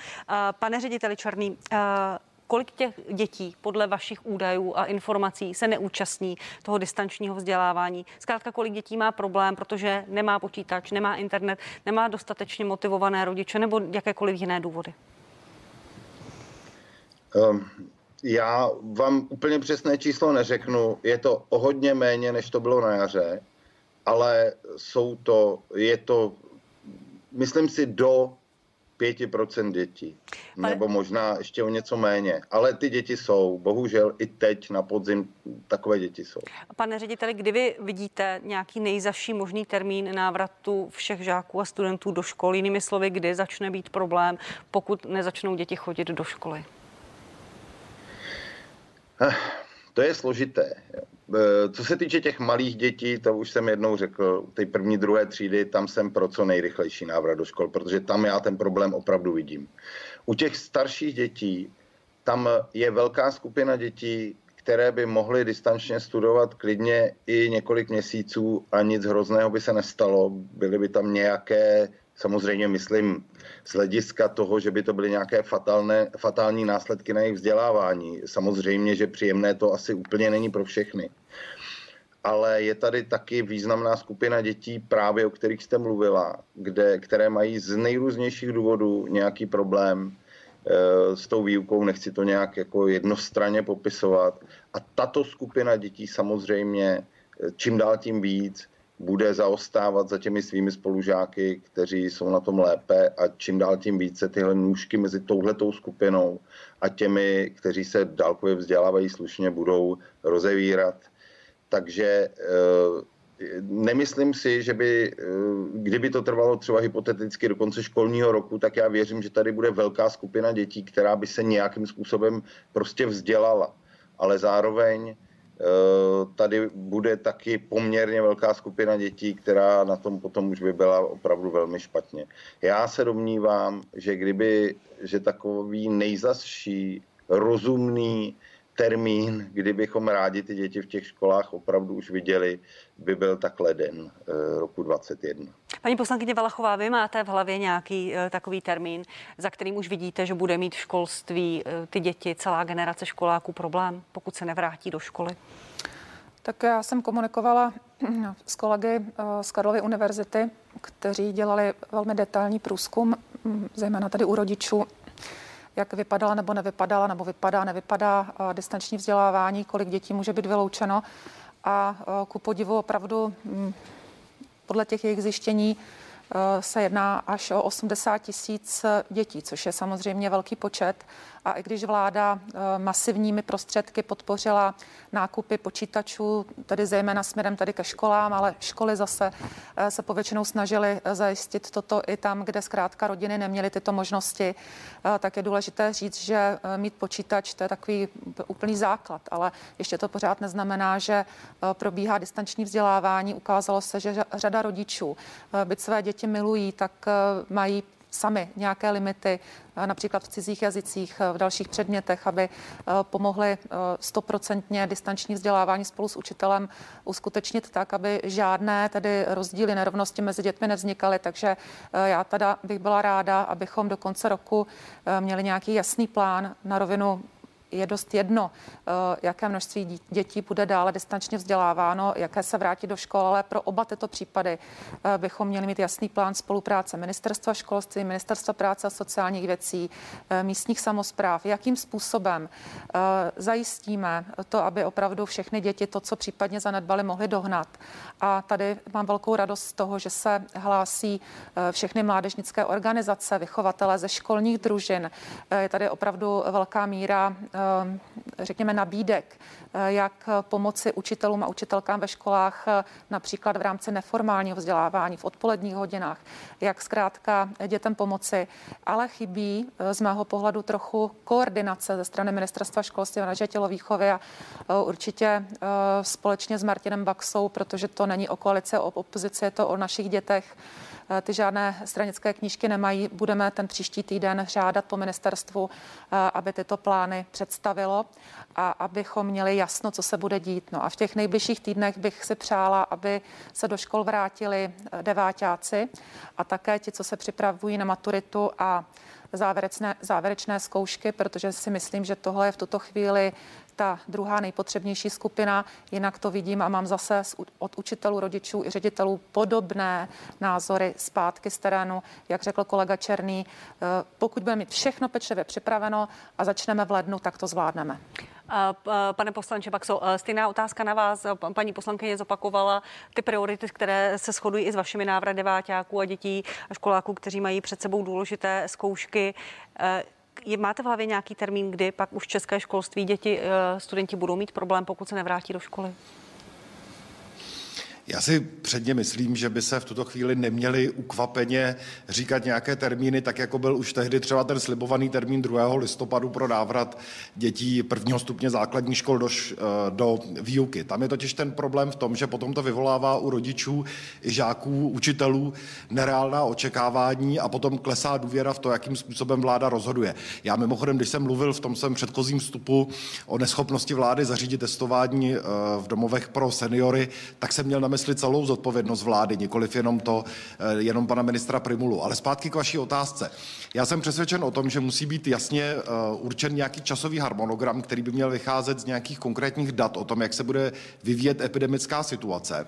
Pane řediteli Černý, kolik těch dětí podle vašich údajů a informací se neúčastní toho distančního vzdělávání? Zkrátka, kolik dětí má problém, protože nemá počítač, nemá internet, nemá dostatečně motivované rodiče nebo jakékoliv jiné důvody? Um, já vám úplně přesné číslo neřeknu. Je to o hodně méně, než to bylo na jaře, ale jsou to, je to, myslím si, do 5% dětí, Ale... nebo možná ještě o něco méně. Ale ty děti jsou, bohužel i teď na podzim takové děti jsou. Pane řediteli, kdy vy vidíte nějaký nejzaší možný termín návratu všech žáků a studentů do školy? Jinými slovy, kdy začne být problém, pokud nezačnou děti chodit do školy? Eh, to je složité. Eh, co se týče těch malých dětí, to už jsem jednou řekl, ty první, druhé třídy, tam jsem pro co nejrychlejší návrat do škol, protože tam já ten problém opravdu vidím. U těch starších dětí, tam je velká skupina dětí, které by mohly distančně studovat klidně i několik měsíců a nic hrozného by se nestalo. Byly by tam nějaké Samozřejmě myslím z hlediska toho, že by to byly nějaké fatálné, fatální následky na jejich vzdělávání. Samozřejmě, že příjemné to asi úplně není pro všechny. Ale je tady taky významná skupina dětí, právě o kterých jste mluvila, kde, které mají z nejrůznějších důvodů nějaký problém e, s tou výukou, nechci to nějak jako jednostranně popisovat. A tato skupina dětí samozřejmě eh, čím dál tím víc bude zaostávat za těmi svými spolužáky, kteří jsou na tom lépe a čím dál tím více tyhle nůžky mezi touhletou skupinou a těmi, kteří se dálkově vzdělávají slušně, budou rozevírat. Takže eh, nemyslím si, že by, eh, kdyby to trvalo třeba hypoteticky do konce školního roku, tak já věřím, že tady bude velká skupina dětí, která by se nějakým způsobem prostě vzdělala. Ale zároveň tady bude taky poměrně velká skupina dětí, která na tom potom už by byla opravdu velmi špatně. Já se domnívám, že kdyby, že takový nejzasší, rozumný termín, kdybychom rádi ty děti v těch školách opravdu už viděli, by byl tak leden eh, roku 2021. Paní poslankyně Valachová, vy máte v hlavě nějaký uh, takový termín, za kterým už vidíte, že bude mít v školství uh, ty děti, celá generace školáků problém, pokud se nevrátí do školy? Tak já jsem komunikovala s kolegy z Karlovy univerzity, kteří dělali velmi detailní průzkum, hm, zejména tady u rodičů jak vypadala nebo nevypadala, nebo vypadá, nevypadá distanční vzdělávání, kolik dětí může být vyloučeno. A ku podivu opravdu mm, podle těch jejich zjištění se jedná až o 80 tisíc dětí, což je samozřejmě velký počet. A i když vláda masivními prostředky podpořila nákupy počítačů, tedy zejména směrem tady ke školám, ale školy zase se povětšinou snažily zajistit toto i tam, kde zkrátka rodiny neměly tyto možnosti, tak je důležité říct, že mít počítač to je takový úplný základ, ale ještě to pořád neznamená, že probíhá distanční vzdělávání. Ukázalo se, že řada rodičů, byť své děti milují, tak mají sami nějaké limity, eh, například v cizích jazycích, eh, v dalších předmětech, aby eh, pomohli stoprocentně distanční vzdělávání spolu s učitelem uskutečnit tak, aby žádné tedy rozdíly, nerovnosti mezi dětmi nevznikaly. Takže já teda bych byla ráda, abychom do konce roku měli nějaký jasný plán na rovinu je dost jedno, eh, jaké množství dětí bude dále distančně vzděláváno, jaké se vrátí do škol, ale pro oba tyto případy eh, bychom měli mít jasný plán spolupráce Ministerstva školství, Ministerstva práce a sociálních věcí, eh, místních samozpráv, jakým způsobem zajistíme to, aby opravdu všechny děti to, co případně zanedbali, mohly dohnat. A tady mám velkou radost z toho, že se hlásí všechny mládežnické organizace, vychovatele ze školních družin. Je tady opravdu velká míra řekněme, nabídek, eh, jak pomoci učitelům a učitelkám ve školách, eh, například v rámci neformálního vzdělávání v odpoledních hodinách, jak zkrátka dětem pomoci, ale chybí z mého pohledu trochu koordinace ze strany Ministerstva školství a tělovýchovy a určitě společně s Martinem Baxou, protože to není o koalici, o opozici, je to o našich dětech, Eh, ty žádné stranické knížky nemají. Budeme ten příští týden žádat po ministerstvu, eh, aby tyto plány představilo a abychom měli jasno, co se bude dít. No a v těch nejbližších týdnech bych si přála, aby se do škol vrátili eh, deváťáci a také ti, co se připravují na maturitu a závěrečné, závěrečné zkoušky, protože si myslím, že tohle je v tuto chvíli ta druhá nejpotřebnější skupina. Jinak to vidím a mám zase od učitelů, rodičů i ředitelů podobné názory zpátky z terénu. Jak řekl kolega Černý, eh, pokud budeme mít všechno pečlivě připraveno a začneme v lednu, tak to zvládneme. Pane poslanče Baxo, stejná otázka na vás. Paní poslankyně zopakovala ty priority, které se shodují i s vašimi návrhy deváťáků a dětí a školáků, kteří mají před sebou důležité zkoušky. Je, máte v hlavě nějaký termín, kdy pak už české školství děti, e, studenti budou mít problém, pokud se nevrátí do školy? Já si předně myslím, že by se v tuto chvíli neměli ukvapeně říkat nějaké termíny, tak jako byl už tehdy třeba ten slibovaný termín 2. listopadu pro návrat dětí prvního stupně základní škol do, eh, do výuky. Tam je totiž ten problém v tom, že potom to vyvolává u rodičů i žáků, učitelů nereálná očekávání a potom klesá důvěra v to, jakým způsobem vláda rozhoduje. Já mimochodem, když jsem mluvil v tom svém předchozím vstupu o neschopnosti vlády zařídit testování eh, v domovech pro seniory, tak jsem měl na mysli celou zodpovědnost vlády, nikoliv jenom to, eh, jenom pana ministra Primulu. Ale zpátky k vaší otázce. Já jsem přesvědčen o tom, že musí být jasně eh, určen nějaký časový harmonogram, který by měl vycházet z nějakých konkrétních dat o tom, jak se bude vyvíjet epidemická situace.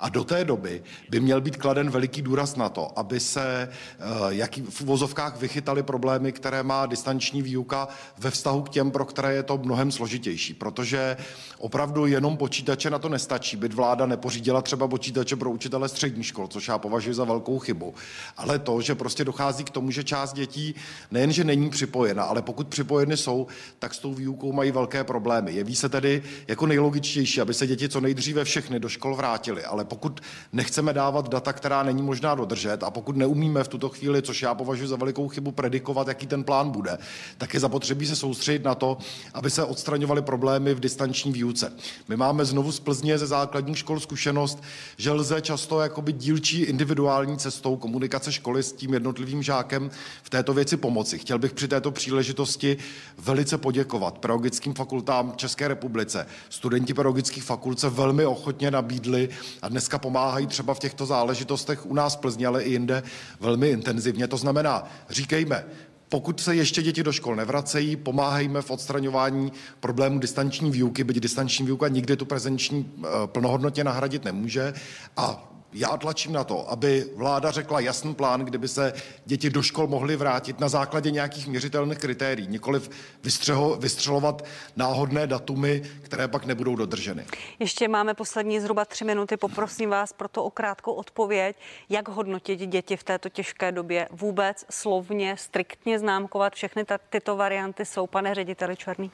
A do té doby by měl být kladen veliký důraz na to, aby se eh, jaký, v uvozovkách vychytaly problémy, které má distanční výuka ve vztahu k těm, pro které je to mnohem složitější. Protože opravdu jenom počítače na to nestačí. Byť vláda nepořídila třeba počítače pro učitele střední škol, což já považuji za velkou chybu. Ale to, že prostě dochází k tomu, že část dětí nejenže není připojena, ale pokud připojeny jsou, tak s tou výukou mají velké problémy. Jeví se tedy jako nejlogičtější, aby se děti co nejdříve všechny do škol vrátily, ale pokud nechceme dávat data, která není možná dodržet a pokud neumíme v tuto chvíli, což já považuji za velikou chybu, predikovat, jaký ten plán bude, tak je zapotřebí se soustředit na to, aby se odstraňovaly problémy v distanční výuce. My máme znovu z Plzně ze základních škol zkušenost, že lze často jakoby dílčí individuální cestou komunikace školy s tím jednotlivým žákem v této věci pomoci. Chtěl bych při této příležitosti velice poděkovat pedagogickým fakultám České republice. Studenti pedagogických fakult se velmi ochotně nabídli a dneska pomáhají třeba v těchto záležitostech u nás v Plzni, ale i jinde velmi intenzivně. To znamená, říkejme, pokud se ještě děti do škol nevracejí, pomáhejme v odstraňování problémů distanční výuky, byť distanční výuka nikdy tu prezenční eh, plnohodnotně nahradit nemůže. A já tlačím na to, aby vláda řekla jasný plán, kdyby se děti do škol mohly vrátit na základě nějakých měřitelných kritérií, nikoliv vystřeho, vystřelovat náhodné datumy, které pak nebudou dodrženy. Ještě máme poslední zhruba tři minuty. Poprosím vás proto o krátkou odpověď. Jak hodnotit děti v této těžké době? Vůbec slovně, striktně známkovat všechny tyto varianty jsou, pane řediteli Černý?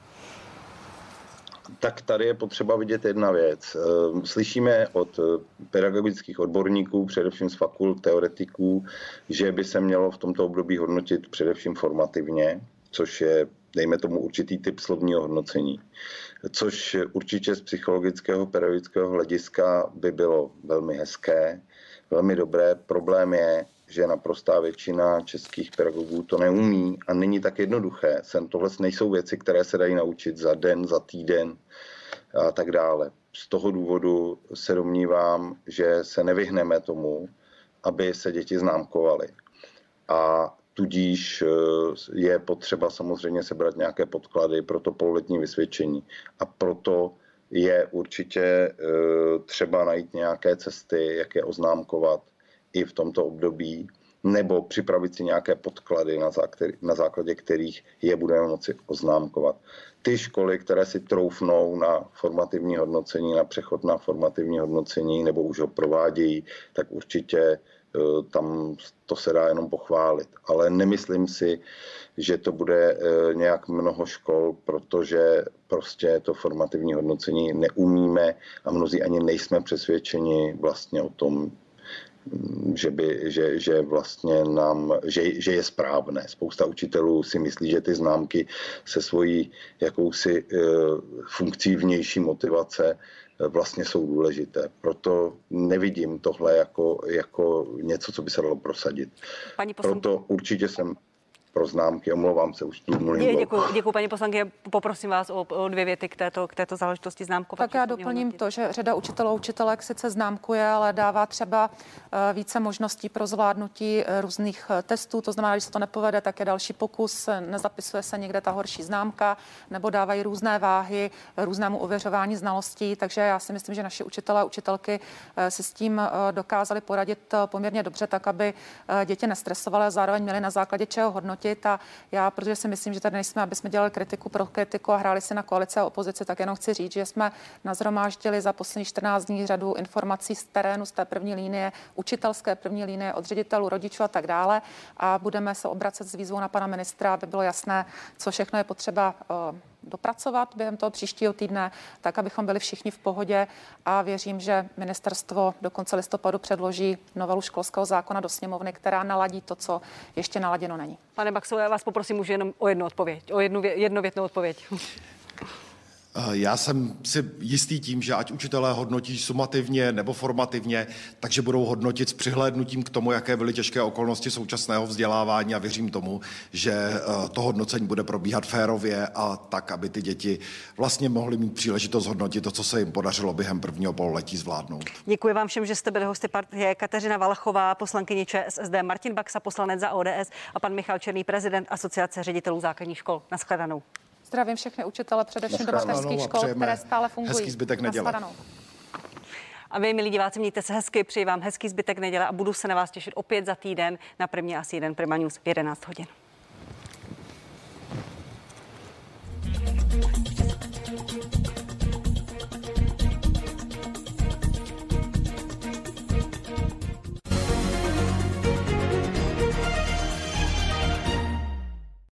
Tak tady je potřeba vidět jedna věc. Ehm, slyšíme od eh, pedagogických odborníků, především z fakult teoretiků, že by se mělo v tomto období hodnotit především formativně, což je, dejme tomu, určitý typ slovního hodnocení, což určitě z psychologického, pedagogického hlediska by bylo velmi hezké, velmi dobré. Problém je, že naprostá většina českých pedagogů to neumí a není tak jednoduché. Sem tohle nejsou věci, které se dají naučit za den, za týden a tak dále. Z toho důvodu se domnívám, že se nevyhneme tomu, aby se děti známkovaly. A tudíž eh, je potřeba samozřejmě sebrat nějaké podklady pro to pololetní vysvědčení. A proto je určitě eh, třeba najít nějaké cesty, jak je oznámkovat i v tomto období, nebo připravit si nějaké podklady, na, základě, na základě kterých je budeme moci oznámkovat. Ty školy, které si troufnou na formativní hodnocení, na přechod na formativní hodnocení, nebo už ho provádějí, tak určitě eh, tam to se dá jenom pochválit. Ale nemyslím si, že to bude eh, nějak mnoho škol, protože prostě to formativní hodnocení neumíme a mnozí ani nejsme přesvědčeni vlastně o tom, že, by, že, že vlastně nám, že, že je správné. Spousta učitelů si myslí, že ty známky se svojí jakousi e, funkcí vnější motivace e, vlastně jsou důležité. Proto nevidím tohle jako, jako něco, co by se dalo prosadit. Paní Proto určitě jsem pro známky. Omlouvám se, už tu mluvím. Děkuji, děkuji, paní poslankyně. Poprosím vás o, o dvě věty k této, k této záležitosti známkovat. Tak já doplním to, že řada učitelů učitelek sice známkuje, ale dává třeba eh, více možností pro zvládnutí eh, různých eh, testů. To znamená, když se to nepovede, tak je další pokus, nezapisuje se někde ta horší známka, nebo dávají různé váhy různému ověřování znalostí. Takže já si myslím, že naši učitelé a učitelky si s tím dokázali poradit poměrně dobře, tak aby děti nestresovaly a zároveň měli na základě čeho hodnotit hodnotit a já, protože si myslím, že tady nejsme, aby jsme dělali kritiku pro kritiku a hráli si na koalice a opozici, tak jenom chci říct, že jsme nazromáždili za poslední 14 dní řadu informací z terénu, z té první linie, učitelské první linie od ředitelů, rodičů a tak dále. A budeme se obracet s výzvou na pana ministra, aby bylo jasné, co všechno je potřeba uh, dopracovat během toho příštího týdne, tak abychom byli všichni v pohodě a věřím, že ministerstvo do konce listopadu předloží novelu školského zákona do sněmovny, která naladí to, co ještě naladěno není. Pane Baxo, já vás poprosím už jenom o jednu odpověď, o jednu jednovětnou odpověď. Eh, já jsem si jistý tím, že ať učitelé hodnotí sumativně nebo formativně, takže budou hodnotit s přihlédnutím k tomu, jaké byly těžké okolnosti současného vzdělávání a věřím tomu, že eh, to hodnocení bude probíhat férově a tak, aby ty děti vlastně mohly mít příležitost hodnotit to, co se jim podařilo během prvního pololetí zvládnout. Děkuji vám všem, že jste byli hosty partie Kateřina Valachová, poslankyně ČSSD, Martin Baxa, poslanec za ODS a pan Michal Černý, prezident Asociace ředitelů základních škol. Naschledanou. Zdravím všechny učitele, především do mateřských škol, které stále fungují. Hezký zbytek neděle. A vy, milí diváci, mějte se hezky, přeji vám hezký zbytek neděle a budu se na vás těšit opět za týden na první asi jeden Prima News v 11 hodin.